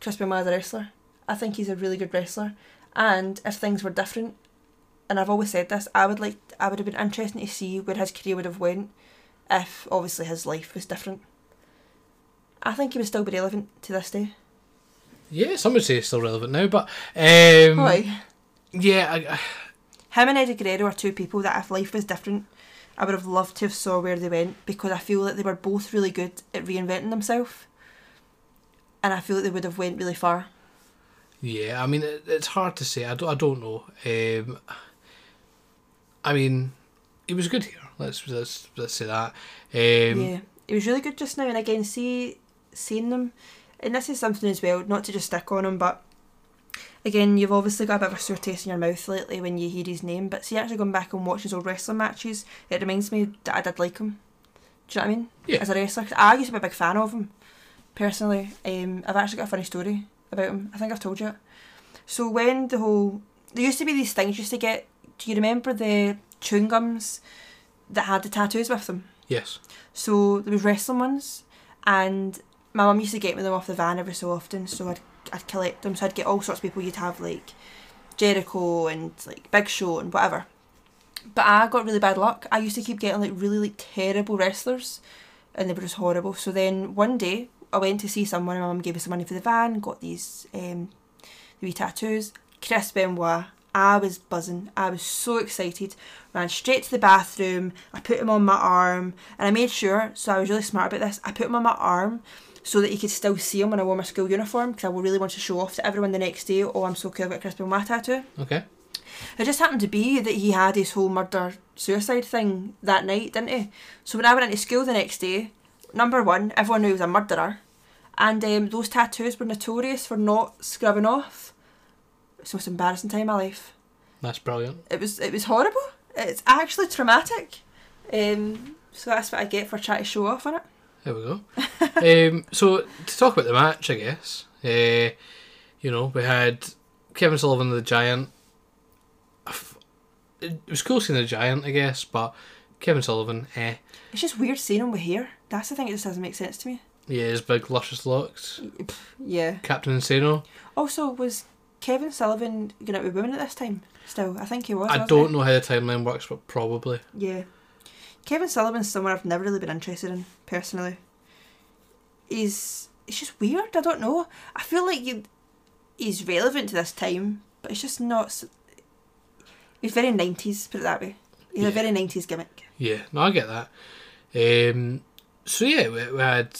Chris Benoit as a wrestler. I think he's a really good wrestler, and if things were different, and I've always said this, I would like I would have been interested to see where his career would have went if obviously his life was different. I think he would still be relevant to this day. Yeah, some would say it's still relevant now, but um, Why? yeah, I, I- Him and Eddie Guerrero are two people that if life was different, I would have loved to have saw where they went because I feel that they were both really good at reinventing themselves. And I feel that they would have went really far. yeah. I mean, it, it's hard to say. I don't, I don't know. Um, I mean, he was good here. Let's let's let's say that. Um, yeah. It was really good just now and again see seeing them and this is something as well, not to just stick on him, but again, you've obviously got a bit of a sore taste in your mouth lately when you hear his name, but see actually going back and watching his old wrestling matches, it reminds me that I did like him. Do you know what I mean? Yeah. As a wrestler. I used to be a big fan of him, personally. Um, I've actually got a funny story about him. I think I've told you it. So when the whole there used to be these things you used to get do you remember the chewing gums that had the tattoos with them? Yes. So there was wrestling ones, and my mum used to get me them off the van every so often. So I'd I'd collect them. So I'd get all sorts of people. You'd have like Jericho and like Big Show and whatever. But I got really bad luck. I used to keep getting like really like terrible wrestlers, and they were just horrible. So then one day I went to see someone, and my mum gave me some money for the van. Got these um, the tattoos. Chris Benoit. I was buzzing. I was so excited. Ran straight to the bathroom. I put him on my arm, and I made sure. So I was really smart about this. I put him on my arm so that you could still see him when I wore my school uniform because I really want to show off to everyone the next day. Oh, I'm so cool. I've got a Chris Benoit tattoo. Okay. It just happened to be that he had his whole murder suicide thing that night, didn't he? So when I went into school the next day, number one, everyone knew he was a murderer, and um, those tattoos were notorious for not scrubbing off. It's the most embarrassing time of my life. That's brilliant. It was it was horrible. It's actually traumatic. Um, so that's what I get for trying to show off on it. There we go. um, so to talk about the match, I guess. Uh, you know, we had Kevin Sullivan the Giant. It was cool seeing the Giant, I guess, but Kevin Sullivan, eh. It's just weird seeing him with hair. That's the thing. It just doesn't make sense to me. Yeah, his big luscious locks. Yeah. Captain Insano. Also, was Kevin Sullivan going out with women at this time? Still, I think he was. I don't he? know how the timeline works, but probably. Yeah. Kevin Sullivan's someone I've never really been interested in, personally. He's it's just weird, I don't know. I feel like you he's relevant to this time, but it's just not he's very nineties, put it that way. He's Yeah. a very nineties gimmick. Yeah, no, I get that. Um, so yeah, we, we had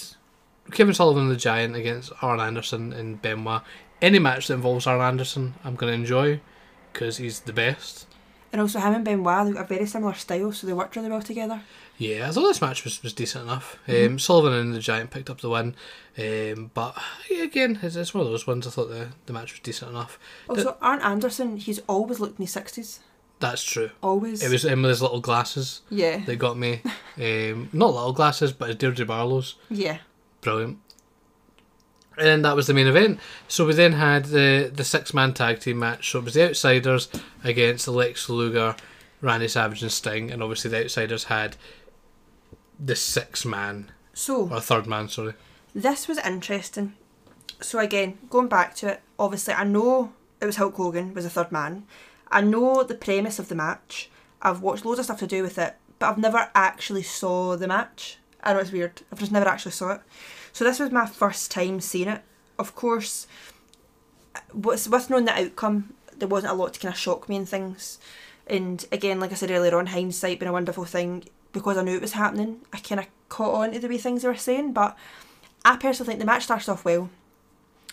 Kevin Sullivan the Giant against Arn Anderson and Benoit any match that involves Arn Anderson, I'm going to enjoy because he's the best. And also him and Benoit, they've got a very similar style, so they worked really well together. Yeah, I thought this match was, was decent enough. Mm-hmm. Um, Sullivan and the Giant picked up the win, um, but yeah, again, it's, it's one of those ones. I thought the, the match was decent enough. Also, Arn Anderson, he's always looked in his sixties. That's true. Always. It was him with his little glasses Yeah. that got me. Um, not little glasses, but his Deirdre Barlow's. Yeah. Brilliant. And then that was the main event. So we then had the the six man tag team match. So it was the Outsiders against Lex Luger, Randy Savage, and Sting. And obviously the Outsiders had the six man So or third man. Sorry. this was interesting. So again, going back to it, obviously I know it was Hulk Hogan was a third man. I know the premise of the match. I've watched loads of stuff to do with it, but I've never actually saw the match. I know it's weird. I've just never actually saw it. So this was my first time seeing it. Of course, what's with knowing the outcome, there wasn't a lot to kind of shock me and things. And again, like I said earlier on, hindsight being a wonderful thing because I knew it was happening. I kind of caught on to the wee things they were saying, but I personally think the match started off well.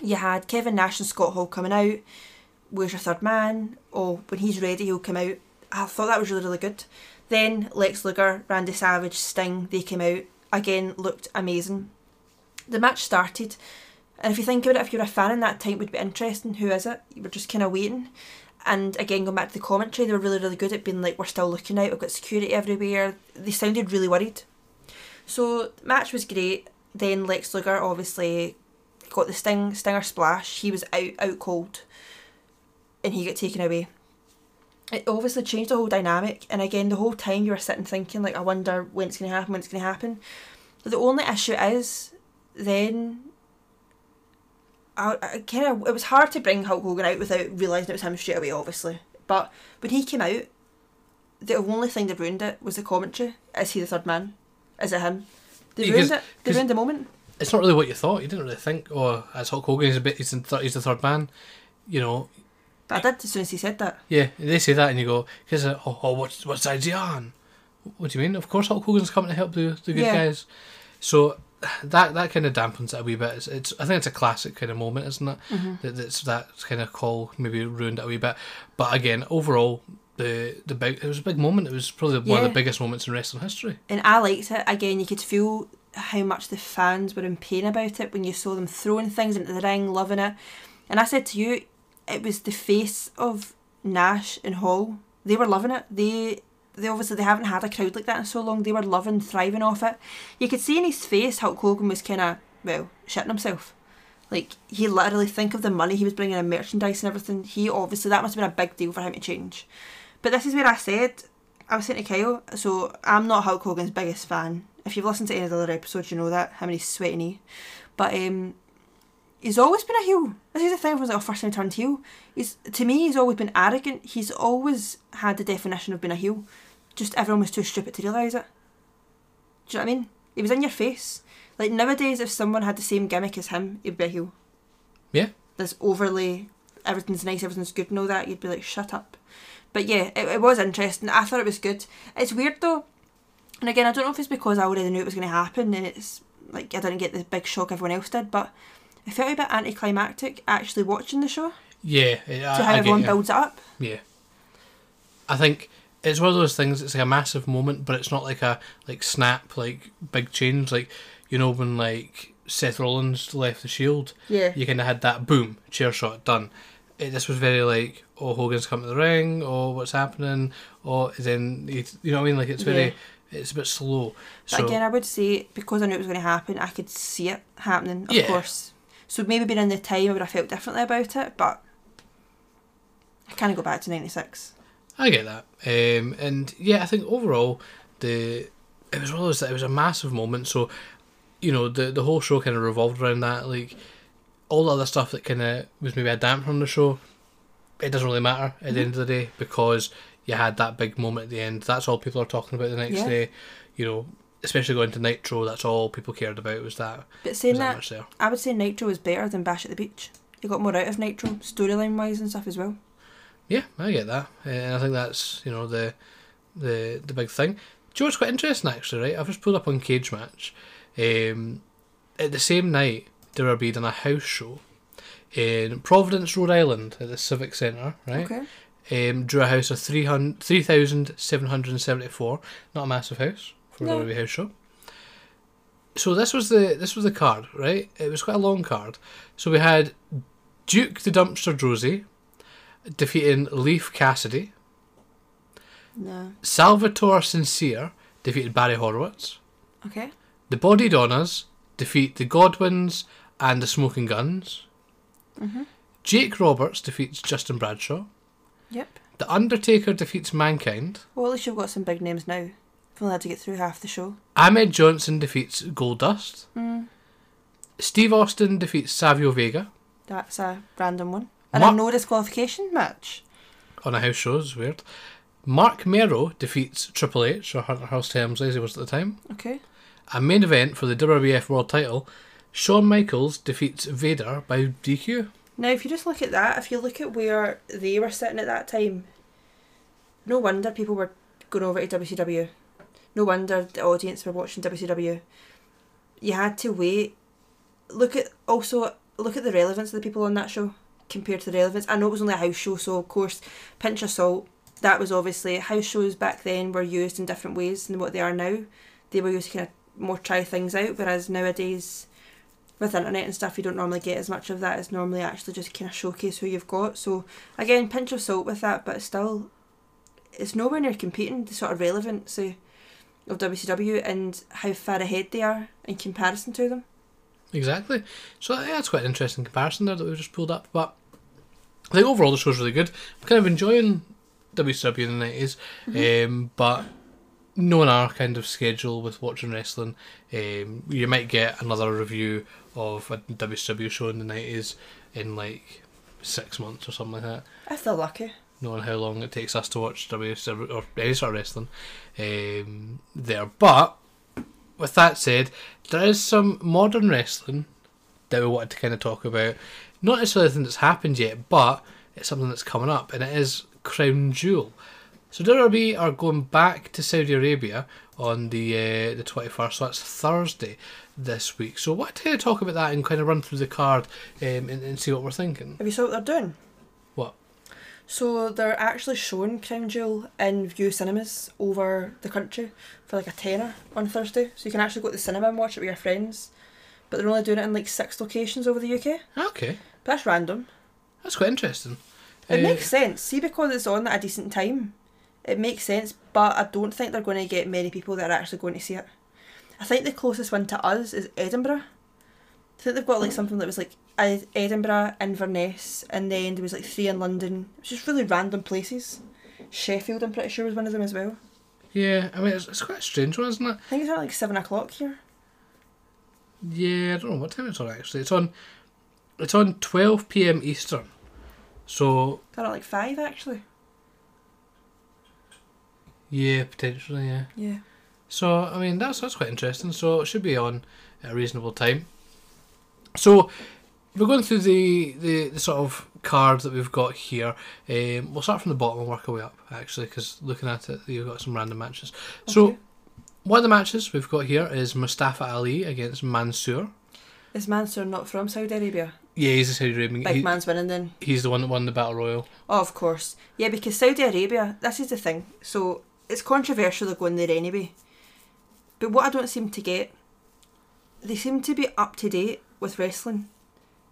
You had Kevin Nash and Scott Hall coming out. Where's your third man? Oh, when he's ready, he'll come out. I thought that was really, really good. Then Lex Luger, Randy Savage, Sting, they came out. Again, looked amazing. The match started, and if you think about it, if you're a fan in that time, it would be interesting. Who is it? You were just kind of waiting. And again, going back to the commentary, they were really, really good at being like, we're still looking out, we've got security everywhere. They sounded really worried. So, the match was great. Then Lex Luger obviously got the sting stinger splash. He was out out cold, and he got taken away. It obviously changed the whole dynamic, and again, the whole time you were sitting thinking like, I wonder when it's going to happen, when it's going to happen. But the only issue is, then. I, I kind of it was hard to bring Hulk Hogan out without realising it was him straight away, obviously. But when he came out, the only thing that ruined it was the commentary. Is he the third man? Is it him? They Yeah, ruined it. They ruined the moment. It's not really what you thought. You didn't really think, oh, as Hulk Hogan, he's a bit, he's, in th- he's the third man. You know, But I did as soon as he said that. yeah, they say that, and you go, because uh, oh, oh, what what side's he on? What do you mean? Of course, Hulk Hogan's coming to help the the good Yeah. guys. So that that kind of dampens it a wee bit. It's, it's I think it's a classic kind of moment, isn't it? Mm-hmm. That that's that kind of call maybe ruined it a wee bit. But again, overall, the the big it was a big moment. It was probably one of the biggest moments in wrestling history. And I liked it. Again, you could feel how much the fans were in pain about it when you saw them throwing things into the ring, loving it. And I said to you, it was the face of Nash and Hall. They were loving it. They they obviously they haven't had a crowd like that in so long. They were loving, thriving off it. You could see in his face Hulk Hogan was kind of well shitting himself. Like he literally think of the money he was bringing in merchandise and everything. He obviously that must have been a big deal for him to change. But this is where I said I was saying to Kyle. So I'm not Hulk Hogan's biggest fan. If you've listened to any of the other episodes, you know that how many sweaty knee. But um, he's always been a heel. This is the thing. Was like a first time turned heel. He's to me, he's always been arrogant. He's always had the definition of being a heel. Just everyone was too stupid to realise it. Do you know what I mean? He was in your face. Like nowadays, if someone had the same gimmick as him, he'd be a heel. Yeah. This overly everything's nice, everything's good, and all that. You'd be like, shut up. But yeah, it, it was interesting. I thought it was good. It's weird though, and again, I don't know if it's because I already knew it was going to happen, and it's like I didn't get the big shock everyone else did, but it felt a bit anticlimactic actually watching the show Yeah, I, to I how get everyone builds it up. Yeah. I think it's one of those things. It's like a massive moment, but it's not like a like snap, like big change. Like you know when like Seth Rollins left the Shield, Yeah. you kind of had that boom chair shot done. It, this was very like oh Hogan's come to the ring, oh what's happening, oh then you, you know what I mean. Like it's very it's a bit slow. But So again, I would say because I knew it was going to happen, I could see it happening, of Yeah. course. So maybe being in the time, I would have felt differently about it, but I kind of go back to 96. I get that. Um, and yeah, I think overall the it was one of those it was a massive moment. So you know the the whole show kind of revolved around that. Like all the other stuff that kind of was maybe a damper on the show, it doesn't really matter at the end of the day because you had that big moment at the end. That's all people are talking about the next Yeah. day. You know, especially going to Nitro. That's all people cared about was that But saying that that. I would say Nitro was better than Bash at the Beach. You got more out of Nitro, storyline wise and stuff as well. Yeah, I get that, Uh, and I think that's you know the the the big thing. Do you know what's quite interesting actually? Right, I've just pulled up on Cage Match. Um, at the same night, they were being a house show. in Providence, Rhode Island, at the Civic Centre, right? Okay. Um, drew a house of 300 3,774. Not a massive house for No. a WWE house show. So this was the this was the card, right? It was quite a long card. So we had Duke the Dumpster Droese defeating Leif Cassidy. No. Salvatore Sincere defeated Barry Horowitz. Okay. The Body Donnas defeat the Godwins and the Smoking Guns. Mhm. Jake Roberts defeats Justin Bradshaw. Yep. The Undertaker defeats Mankind. Well, at least you've got some big names now. I've only had to get through half the show. Ahmed Johnson defeats Goldust. Mm. Steve Austin defeats Savio Vega That's a random one. And Mar- a no disqualification match. on a house show. It's weird. Mark Mero defeats Triple H, or Hunter Hearst Helmsley as he was at the time. Okay. A main event for the WWF World Title. Shawn Michaels defeats Vader by DQ. Now, if you just look at that, if you look at where they were sitting at that time, no wonder people were going over to WCW. No wonder the audience were watching WCW. You had to wait. Look at also look at the relevance of the people on that show compared to the relevance. I know it was only a house show, so of course, pinch of salt. That was obviously house shows back then were used in different ways than what they are now. They were used to kind of more try things out, whereas nowadays with internet and stuff, you don't normally get as much of that. It's normally actually just kind of showcase who you've got. So again, pinch of salt with that, but still, it's nowhere near competing the sort of relevancy of WCW and how far ahead they are in comparison to them. Exactly. So yeah, that's quite an interesting comparison there that we've just pulled up. But I think overall the show's really good. I'm kind of enjoying WCW in the 90s, um, but knowing our kind of schedule with watching wrestling, um, you might get another review of a WCW show in the 90s in like six months or something like that. If they're lucky. knowing how long it takes us to watch WCW or any sort of wrestling um, there. But with that said, there is some modern wrestling that we wanted to kind of talk about. Not necessarily anything that's happened yet, but it's something that's coming up, and it is Crown Jewel. So WWE are going back to Saudi Arabia on the uh, the twenty first. So that's Thursday this week. So what to talk about that and kind of run through the card um, and, and see what we're thinking. Have you saw what they're doing? So they're actually showing Crown Jewel in Vue cinemas over the country for like a tenner on Thursday. So you can actually go to the cinema and watch it with your friends. But they're only doing it in like six locations over the UK. Okay, But that's random. that's quite interesting. It Uh, makes sense. See, because it's on at a decent time, it makes sense. But I don't think they're going to get many people that are actually going to see it. I think the closest one to us is Edinburgh. I think they've got like something that was like Edinburgh, Inverness, and then there was like three in London. It was just really random places. Sheffield, I'm pretty sure, was one of them as well. Yeah, I mean it's, it's quite a strange one, isn't it? I think it's around like seven o'clock here. Yeah, I don't know what time it's on actually. It's on, it's on twelve p.m. Eastern. So Got it like five actually. yeah, potentially yeah. Yeah. So I mean that's that's quite interesting. So it should be on at a reasonable time. So we're going through the, the, the sort of cards that we've got here. Um, we'll start from the bottom and work our way up actually, because looking at it, you've got some random matches. So one of the matches we've got here is Mustafa Ali against Mansoor. Is Mansoor not from Saudi Arabia? Yeah, he's a Saudi Arabian. Big he- man's winning then. he's the one that won the battle royal. Oh, of course. Yeah, because Saudi Arabia, this is the thing. So it's controversial they're going there anyway. But what I don't seem to get, they seem to be up to date with wrestling.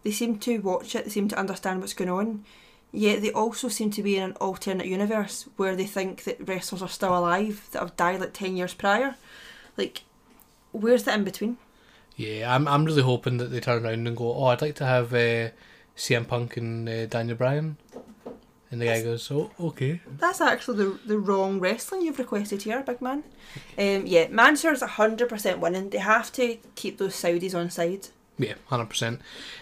They seem to watch it, they seem to understand what's going on. Yet they also seem to be in an alternate universe where they think that wrestlers are still alive that have died like 10 years prior. Like, where's the in between? Yeah, I'm I'm really hoping that they turn around and go, oh, I'd like to have uh, CM Punk and uh, Daniel Bryan, and the guy goes, oh, okay. That's actually the, the wrong wrestling you've requested here, big man. Um, yeah, Mansoor's 100% winning. They have to keep those Saudis on side. Yeah, hundred percent.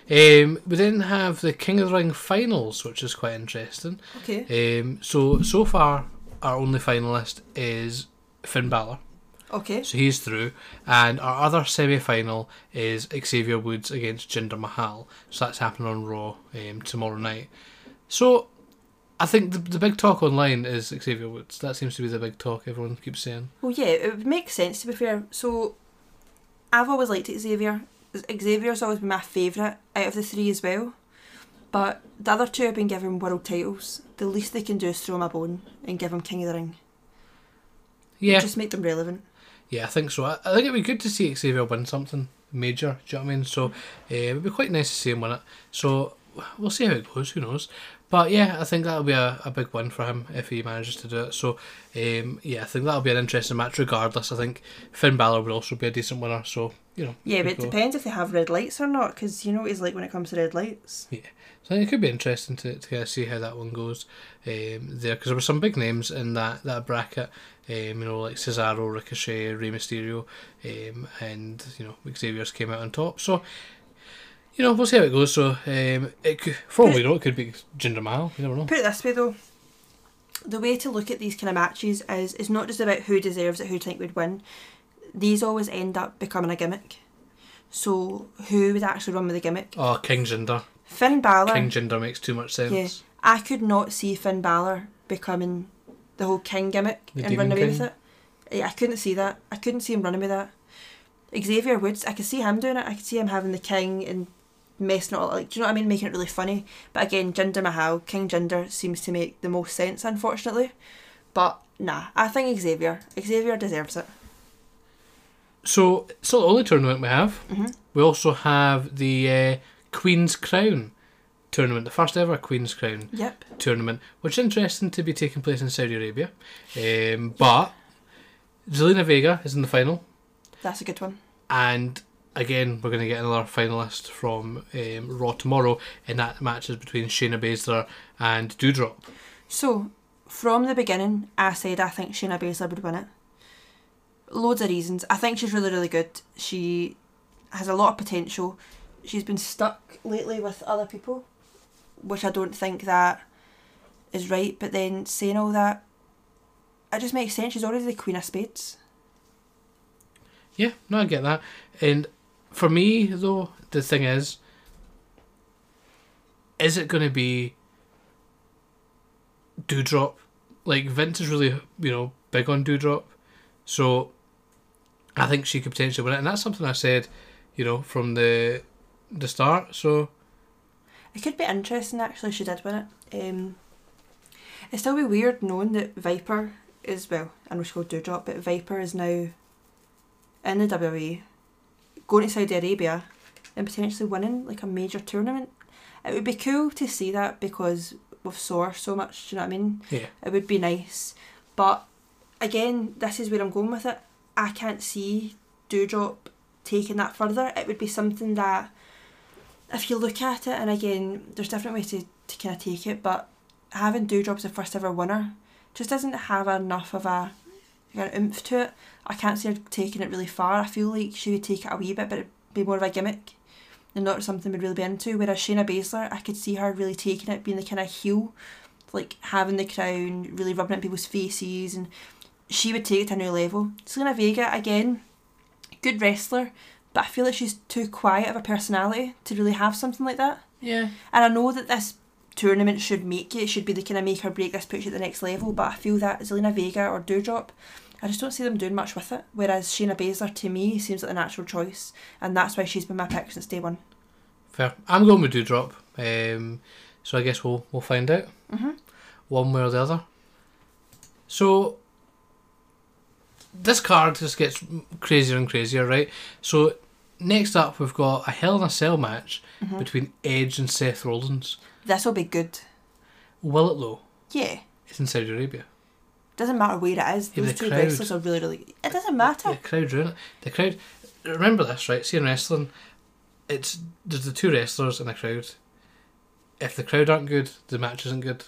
Um, we then have the King of the Ring finals, which is quite interesting. Okay. Um, so so far, our only finalist is Finn Balor, Okay. so he's through, and our other semi-final is Xavier Woods against Jinder Mahal. So that's happening on Raw um, tomorrow night. So I think the the big talk online is Xavier Woods. That seems to be the big talk everyone keeps saying. Well, yeah, it would make sense to be fair. So, I've always liked Xavier. Xavier's always been my favourite out of the three as well. But the other two have been given world titles. The least they can do is throw him a bone and give him King of the Ring. Yeah, Just make them relevant. yeah, I think so. I, I think it'd be good to see Xavier win something major. Do you know what I mean? So uh, it would be quite nice to see him win it. So we'll see how it goes. Who knows? But yeah, I think that'll be a, a big win for him if he manages to do it. So um, yeah, I think that'll be an interesting match. Regardless, I think Finn Balor would also be a decent winner. So you know, Yeah, but it go- depends if they have red lights or not, because you know what he's like when it comes to red lights. Yeah, so I think it could be interesting to, to kind of see how that one goes um, there because there were some big names in that, that bracket. Um, you know, like Cesaro, Ricochet, Rey Mysterio, um, and you know Xavier's came out on top. So you know we'll see how it goes. So um, it could, for all we know, it could be Jinder Mahal. You never know. Put it this way though, the way to look at these kind of matches is it's not just about who deserves it, who you think would win. These always end up becoming a gimmick. So who would actually run with the gimmick? Oh, King Jinder. Finn Balor. King Jinder makes too much sense. Yeah. I could not see Finn Balor becoming the whole king gimmick The and Demon running away King? with it. Yeah, I couldn't see that. I couldn't see him running with that. Xavier Woods, I could see him doing it. I could see him having the king and messing it all like do you know what I mean? Making it really funny. But again, Jinder Mahal, King Jinder seems to make the most sense unfortunately. But nah, I think Xavier. Xavier deserves it. So it's not the only tournament we have. Mhm. We also have the uh, Queen's Crown tournament, the first ever Queen's Crown Yep. tournament, which is interesting to be taking place in Saudi Arabia. Um, but Zelina Vega is in the final, That's a good one. and again, we're going to get another finalist from um, Raw tomorrow, and that match is between Shayna Baszler and Doudrop. So, from the beginning, I said I think Shayna Baszler would win it. Loads of reasons. I think she's really, really good. She has a lot of potential. She's been stuck lately with other people, which I don't think that is right. But then saying all that, it just makes sense. She's already the Queen of Spades. Yeah, no, I get that. And for me, though, the thing is, is it going to be Doudrop? Like, Vince is really, you know, big on Doudrop. So, I think she could potentially win it. And that's something I said, you know, from the the start. So, It could be interesting actually. She did win it. Um, it'd still be weird knowing that Viper is well. I know she's called Doudrop, but Viper is now in the WWE, going to Saudi Arabia, and potentially winning like a major tournament. It would be cool to see that because we've saw her so much. Do you know what I mean? yeah. It would be nice, but again, this is where I'm going with it. I can't see Doudrop taking that further. It would be something that, if you look at it, and again, there's different ways to, to kind of take it, but having Doudrop as the first ever winner just doesn't have enough of a an oomph to it. I can't see her taking it really far. I feel like she would take it a wee bit, but it'd be more of a gimmick and not something we'd really be into. Whereas Shayna Baszler, I could see her really taking it, being the kind of heel, like having the crown, really rubbing it in people's faces, and she would take it to a new level. Zelina Vega, again, good wrestler, but I feel like she's too quiet of a personality to really have something like that. Yeah. And I know that this tournament should make it, it should be the kind of make or break this puts you at the next level, but I feel that Zelina Vega or Doudrop, I just don't see them doing much with it. Whereas Shayna Baszler, to me, seems like the natural choice, and that's why she's been my pick since day one. Fair. I'm going with Doudrop. Um, so I guess we'll we'll find out Mm-hmm. one way or the other. So this card just gets crazier and crazier, right? So next up, we've got a Hell in a Cell match Mm-hmm. between Edge and Seth Rollins. This will be good. Will it though? Yeah. It's in Saudi Arabia. Doesn't matter where it is. Yeah, Those the two crowd. wrestlers are really, really. It doesn't matter. The crowd ruin it. The crowd. Remember this, right? See in wrestling, it's there's the two wrestlers and a crowd. If the crowd aren't good, the match isn't good.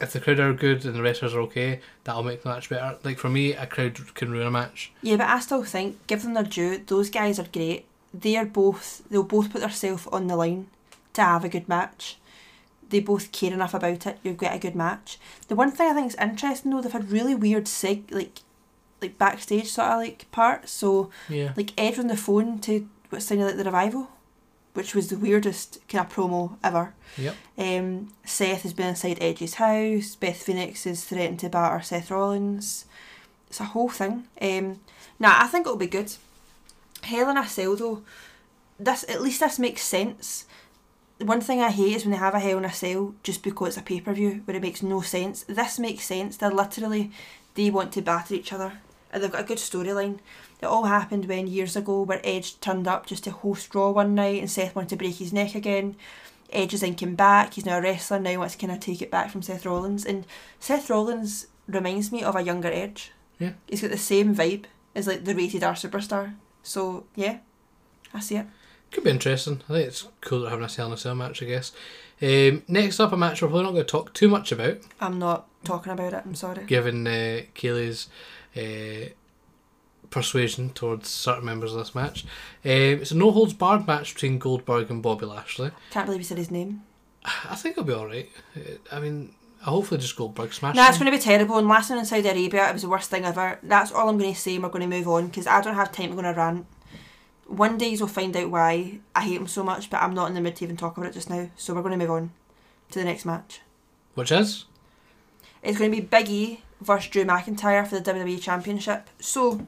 If the crowd are good and the wrestlers are okay, that'll make the match better. Like for me, a crowd can ruin a match. Yeah, but I still think, give them their due. Those guys are great. They are both. They'll both put themselves on the line to have a good match. They both care enough about it. You'll get a good match. The one thing I think is interesting though, they've had really weird seg like, like backstage sort of like parts. So Yeah. like Edge on the phone to what sounded like the revival, which was the weirdest kind of promo ever. Yep. Um, Seth has been inside Edge's house. Beth Phoenix is threatened to batter Seth Rollins. It's a whole thing. Um, nah, I think it'll be good. Hell in a Cell though, this at least this makes sense. The one thing I hate is when they have a Hell in a Cell just because it's a pay per view where it makes no sense. This makes sense. They're literally they want to batter each other, and they've got a good storyline. It all happened when years ago where Edge turned up just to host Raw one night and Seth wanted to break his neck again. Edge is then came back. He's now a wrestler now. He wants to kind of take it back from Seth Rollins, and Seth Rollins reminds me of a younger Edge. Yeah. He's got the same vibe as like the rated R superstar. So yeah, I see it. Could be interesting. I think it's cool that having a Hell in a Cell match, I guess. Um, next up, a match we're probably not going to talk too much about, I'm not talking about it. I'm sorry. given uh, Kaylee's uh, persuasion towards certain members of this match. Um, it's a no holds barred match between Goldberg and Bobby Lashley. Can't believe you said his name. I think it'll be alright. I mean, hopefully just Goldberg smash. Nah, it's going to be terrible. And last one in Saudi Arabia, it was the worst thing ever. That's all I'm going to say. and We're going to move on because I don't have time to go on a rant. One day you'll find out why I hate him so much, but I'm not in the mood to even talk about it just now. So we're going to move on to the next match. Which is? It's going to be Big E versus Drew McIntyre for the WWE Championship. So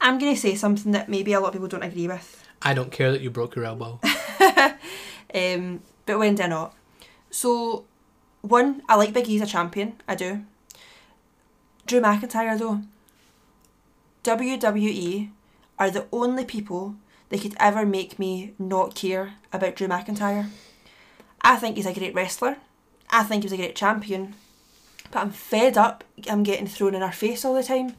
I'm going to say something that maybe a lot of people don't agree with. I don't care that you broke your elbow. Um, but when do I not? So, one, I like Big E as a champion. I do. Drew McIntyre, though, WWE are the only people that could ever make me not care about Drew McIntyre. I think he's a great wrestler. I think he's a great champion. But I'm fed up. I'm getting thrown in our face all the time.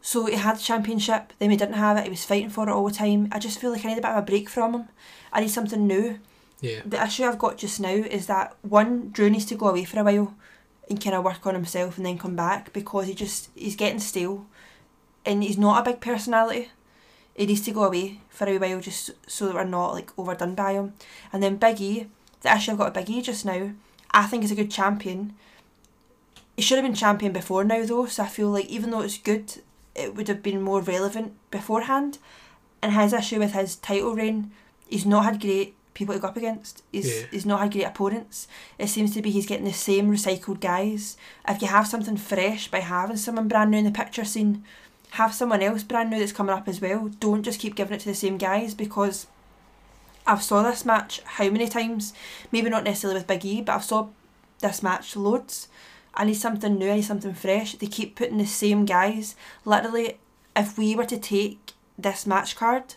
So he had the championship, then he didn't have it, he was fighting for it all the time. I just feel like I need a bit of a break from him. I need something new Yeah. the issue I've got just now is that one, Drew needs to go away for a while and kind of work on himself and then come back because he just he's getting stale, and he's not a big personality. He needs to go away for a while just so that we're not like overdone by him. And then Big E, the issue I've got with Big E just now, I think is a good champion. He should have been champion before now though, so I feel like even though it's good, it would have been more relevant beforehand. And his issue with his title reign, he's not had great people to go up against. He's Yeah. he's not had great opponents. It seems to be he's getting the same recycled guys. If you have something fresh by having someone brand new in the picture scene, have someone else brand new that's coming up as well. Don't just keep giving it to the same guys because I've saw this match how many times? Maybe not necessarily with Big E, but I've saw this match loads. I need something new, I need something fresh. They keep putting the same guys. Literally, if we were to take this match card,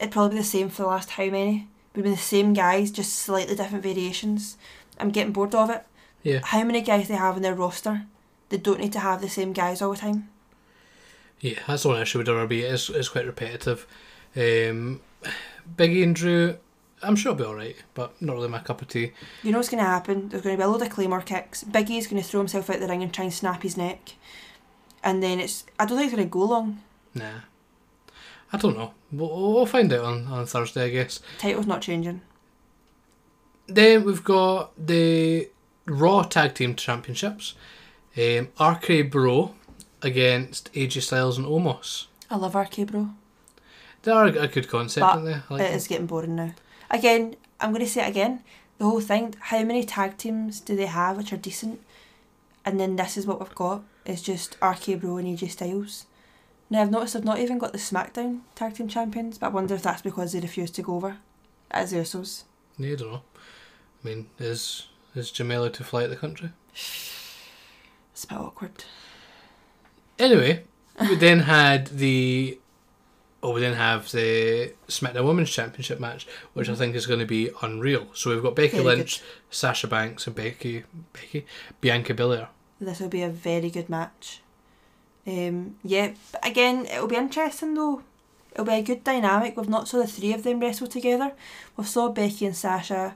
it'd probably be the same for the last how many? We'd be the same guys, just slightly different variations. I'm getting bored of it. Yeah. How many guys they have in their roster? They don't need to have the same guys all the time. Yeah, that's the one issue with WWE. It's, it's quite repetitive. Um, Biggie and Drew, I'm sure it'll be alright, but not really my cup of tea. You know what's going to happen? There's going to be a load of claymore kicks. Big E's going to throw himself out the ring and try and snap his neck. And then it's. I don't think it's going to go long. Nah. I don't know. We'll, we'll find out on, on Thursday, I guess. Title's not changing. Then we've got the Raw Tag Team Championships. Um, RK Bro against AJ Styles and Omos. I love RK Bro. They are a good concept, But aren't they? Like it them. is getting boring now. Again, I'm going to say it again. The whole thing, how many tag teams do they have which are decent? And then this is what we've got. It's just RK Bro and AJ Styles. Now, I've noticed I've not even got the SmackDown Tag Team Champions, but I wonder if that's because they refuse to go over as the Usos. Yeah, I don't know. I mean, is is Jamela to fly out the country? It's a bit awkward. Anyway, we then had the. Oh, we then have the SmackDown Women's Championship match, which I think is going to be unreal. So we've got Becky Very Lynch, Sasha Banks, and Becky, Becky, Bianca Belair. This will be a very good match. Um, yeah, but again, it'll be interesting though. It'll be a good dynamic. We've not saw the three of them wrestle together. We've saw Becky and Sasha,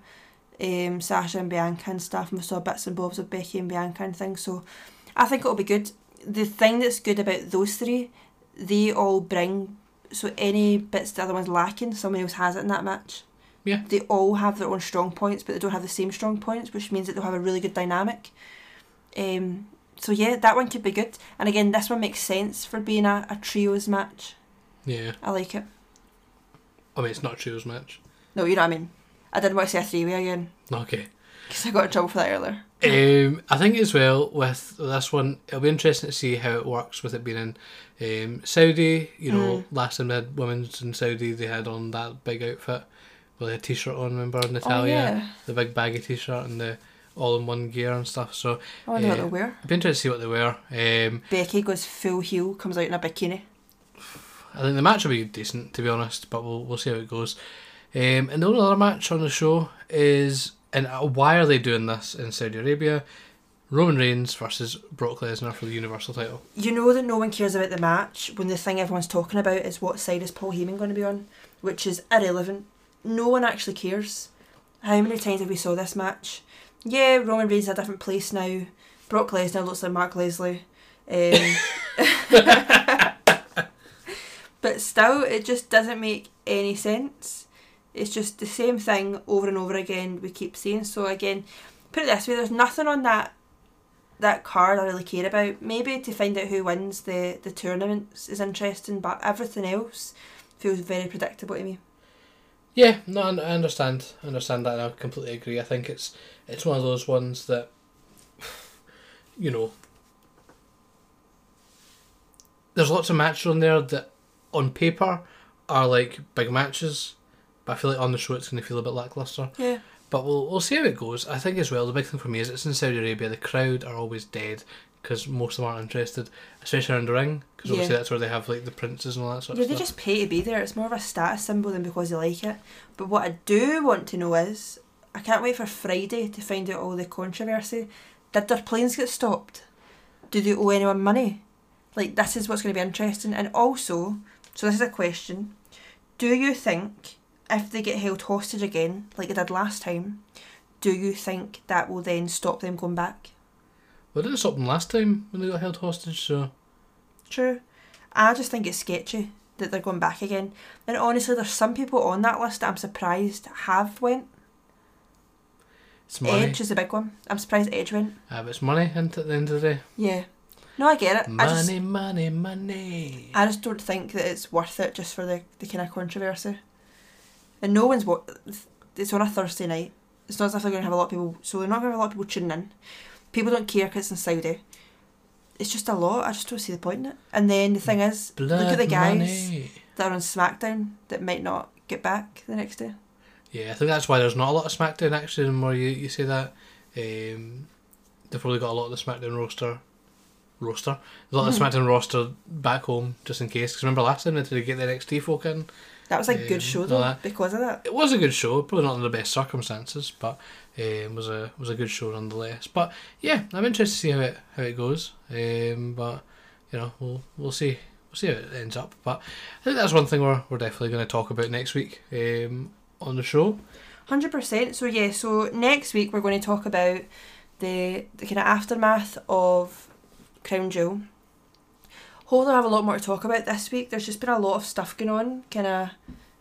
um, Sasha and Bianca and stuff, and we saw bits and bobs of Becky and Bianca and things. So I think it'll be good. The thing that's good about those three, they all bring so any bits the other one's lacking, someone else has it in that match. Yeah. They all have their own strong points, but they don't have the same strong points, which means that they'll have a really good dynamic. Um, so yeah, that one could be good. And again, this one makes sense for being a, a trios match. Yeah, I like it. I mean it's not a trios match. No, you know what I mean. I didn't want to say a three way again Okay. because I got in trouble for that earlier. Um, I think as well with this one, it'll be interesting to see how it works with it being in um, Saudi. You know, last time they had women's in Saudi, they had on that big outfit with a t-shirt on. Remember Oh, Natalya, yeah. the big baggy t-shirt and the all-in-one gear and stuff. So I wonder what Eh, they'll wear. I'd be interested to see what they wear. Um, Becky goes full heel, comes out in a bikini. I think the match will be decent, to be honest, but we'll we'll see how it goes. Um, and the only other match on the show is, and uh, why are they doing this in Saudi Arabia? Roman Reigns versus Brock Lesnar for the Universal title. You know that no one cares about the match when the thing everyone's talking about is what side is Paul Heyman going to be on, which is irrelevant. No one actually cares. How many times have we saw this match? Yeah, Roman Reigns in a different place now. Brock Lesnar looks like Mark Leslie. Um, but still, it just doesn't make any sense. It's just the same thing over and over again. We keep seeing. so again. Put it this way: there's nothing on that that card I really care about. Maybe to find out who wins the the tournaments is interesting, but everything else feels very predictable to me. Yeah, no, I understand. I understand that, and I completely agree. I think it's it's one of those ones that, you know, there's lots of matches on there that, on paper, are like big matches, but I feel like on the show it's going to feel a bit lackluster. Yeah. But we'll we'll see how it goes. I think as well the big thing for me is it's in Saudi Arabia. The crowd are always dead because most of them aren't interested, especially around the ring. Because obviously Yeah. that's where they have like the princes and all that sort Yeah, of stuff. Yeah, they just pay to be there. It's more of a status symbol than because they like it. But what I do want to know is, I can't wait for Friday to find out all the controversy. Did their planes get stopped? Do they owe anyone money? Like this is what's going to be interesting. And also, so this is a question: Do you think if they get held hostage again, like they did last time, do you think that will then stop them going back? Well, it didn't stop them last time when they got held hostage. So True. I just think it's sketchy that they're going back again. And honestly, there's some people on that list that I'm surprised have went. it's money. Edge is a big one. I'm surprised Edge went. Uh, but it's money, isn't it, at the end of the day? Yeah. No, I get it. I Money, just, money, money. I just don't think that it's worth it just for the, the kind of controversy. And no one's what it's on a Thursday night. It's not as if they're going to have a lot of people, so they're not going to have a lot of people tuning in. People don't care because it's in Saudi. It's just a lot. I just don't see the point in it. And then the thing is, Blood look at the guys money. that are on SmackDown that might not get back the next day. Yeah, I think that's why there's not a lot of SmackDown actually. The more you, you say that, um, they've probably got a lot of the SmackDown roster. Roster, a lot of Hmm. the SmackDown roster back home just in case. Because remember last time they did get the NXT folk in. That was a Um, good show though that. because of that. It was a good show, probably not in the best circumstances, but um, was a was a good show nonetheless. But yeah, I'm interested to see how it how it goes. Um, but you know, we'll we'll see we'll see how it ends up. But I think that's one thing we're we're definitely going to talk about next week um, on the show. Hundred percent. So yeah, so next week we're going to talk about the the kind of aftermath of Crown Jewel. Hopefully, I have a lot more to talk about this week. There's just been a lot of stuff going on, kind of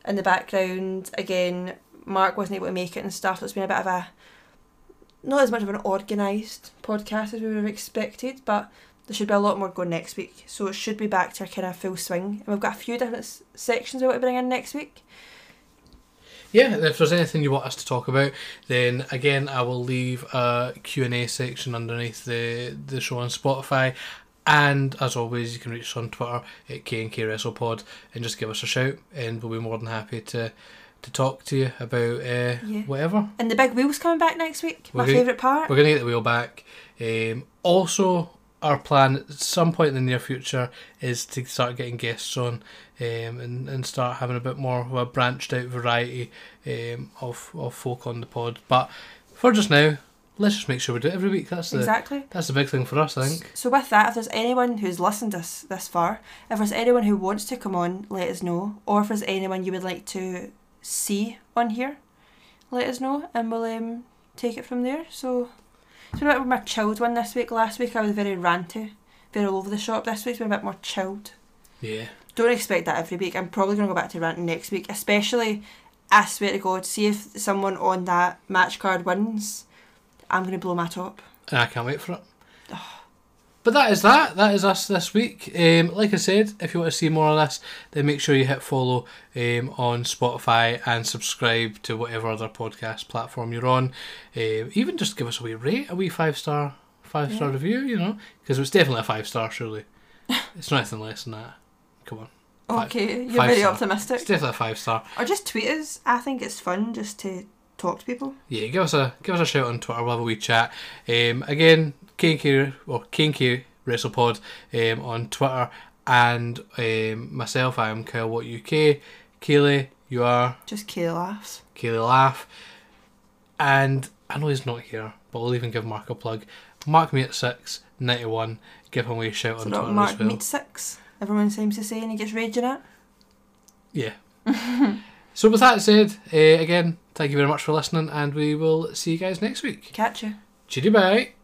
in the background. Again, Mark wasn't able to make it and stuff. So it's been a bit of a not as much of an organised podcast as we would have expected, but there should be a lot more going next week. So it should be back to our kind of full swing, and we've got a few different s- sections we want to bring in next week. Yeah, if there's anything you want us to talk about, then again I will leave a Q&A section underneath the, the show on Spotify. And as always, you can reach us on Twitter at KNK WrestlePod and just give us a shout, and we'll be more than happy to to talk to you about uh, Yeah. whatever. And the big wheel's coming back next week. My We're gonna- favourite part. We're gonna get the wheel back. Um, also, our plan at some point in the near future is to start getting guests on, um, and and start having a bit more of a branched out variety um, of of folk on the pod. But for just now, let's just make sure we do it every week. That's the Exactly. that's the big thing for us, I think. So with that, if there's anyone who's listened us this far, if there's anyone who wants to come on, let us know. Or if there's anyone you would like to see on here, let us know, and we'll um, take it from there. So it's been a bit more chilled one this week. Last week I was very ranty, very all over the shop. This week's been a bit more chilled. Yeah. Don't expect that every week. I'm probably going to go back to ranting next week, especially, I swear to God, see if someone on that match card wins, I'm going to blow my top. And I can't wait for it. But that is that. That is us this week. Um, like I said, if you want to see more of this, then make sure you hit follow um, on Spotify and subscribe to whatever other podcast platform you're on. Um, even just give us a wee rate, a wee five star five star Yeah. review. You know, because it's definitely a five star. Surely, it's nothing less than that. Come on. Five- Okay, you're very star. optimistic. It's definitely a five star. Or just tweet us. I think it's fun just to talk to people. Yeah, give us a give us a shout on Twitter. We'll have a wee chat. Um, again, KNK or KNK WrestlePod um, on Twitter, and um, myself. I am Kyle What UK. Kaylee, you are Just Kay laughs. Kaylee Laugh, and I know he's not here, but we'll even give Mark a plug. Mark me at six ninety one. Give him a wee shout So on Twitter Mark as well. meets six. Everyone seems to say and he gets raging at. Yeah. so with that said, uh, again, thank you very much for listening, and we will see you guys next week. Catch you. Chitty bye.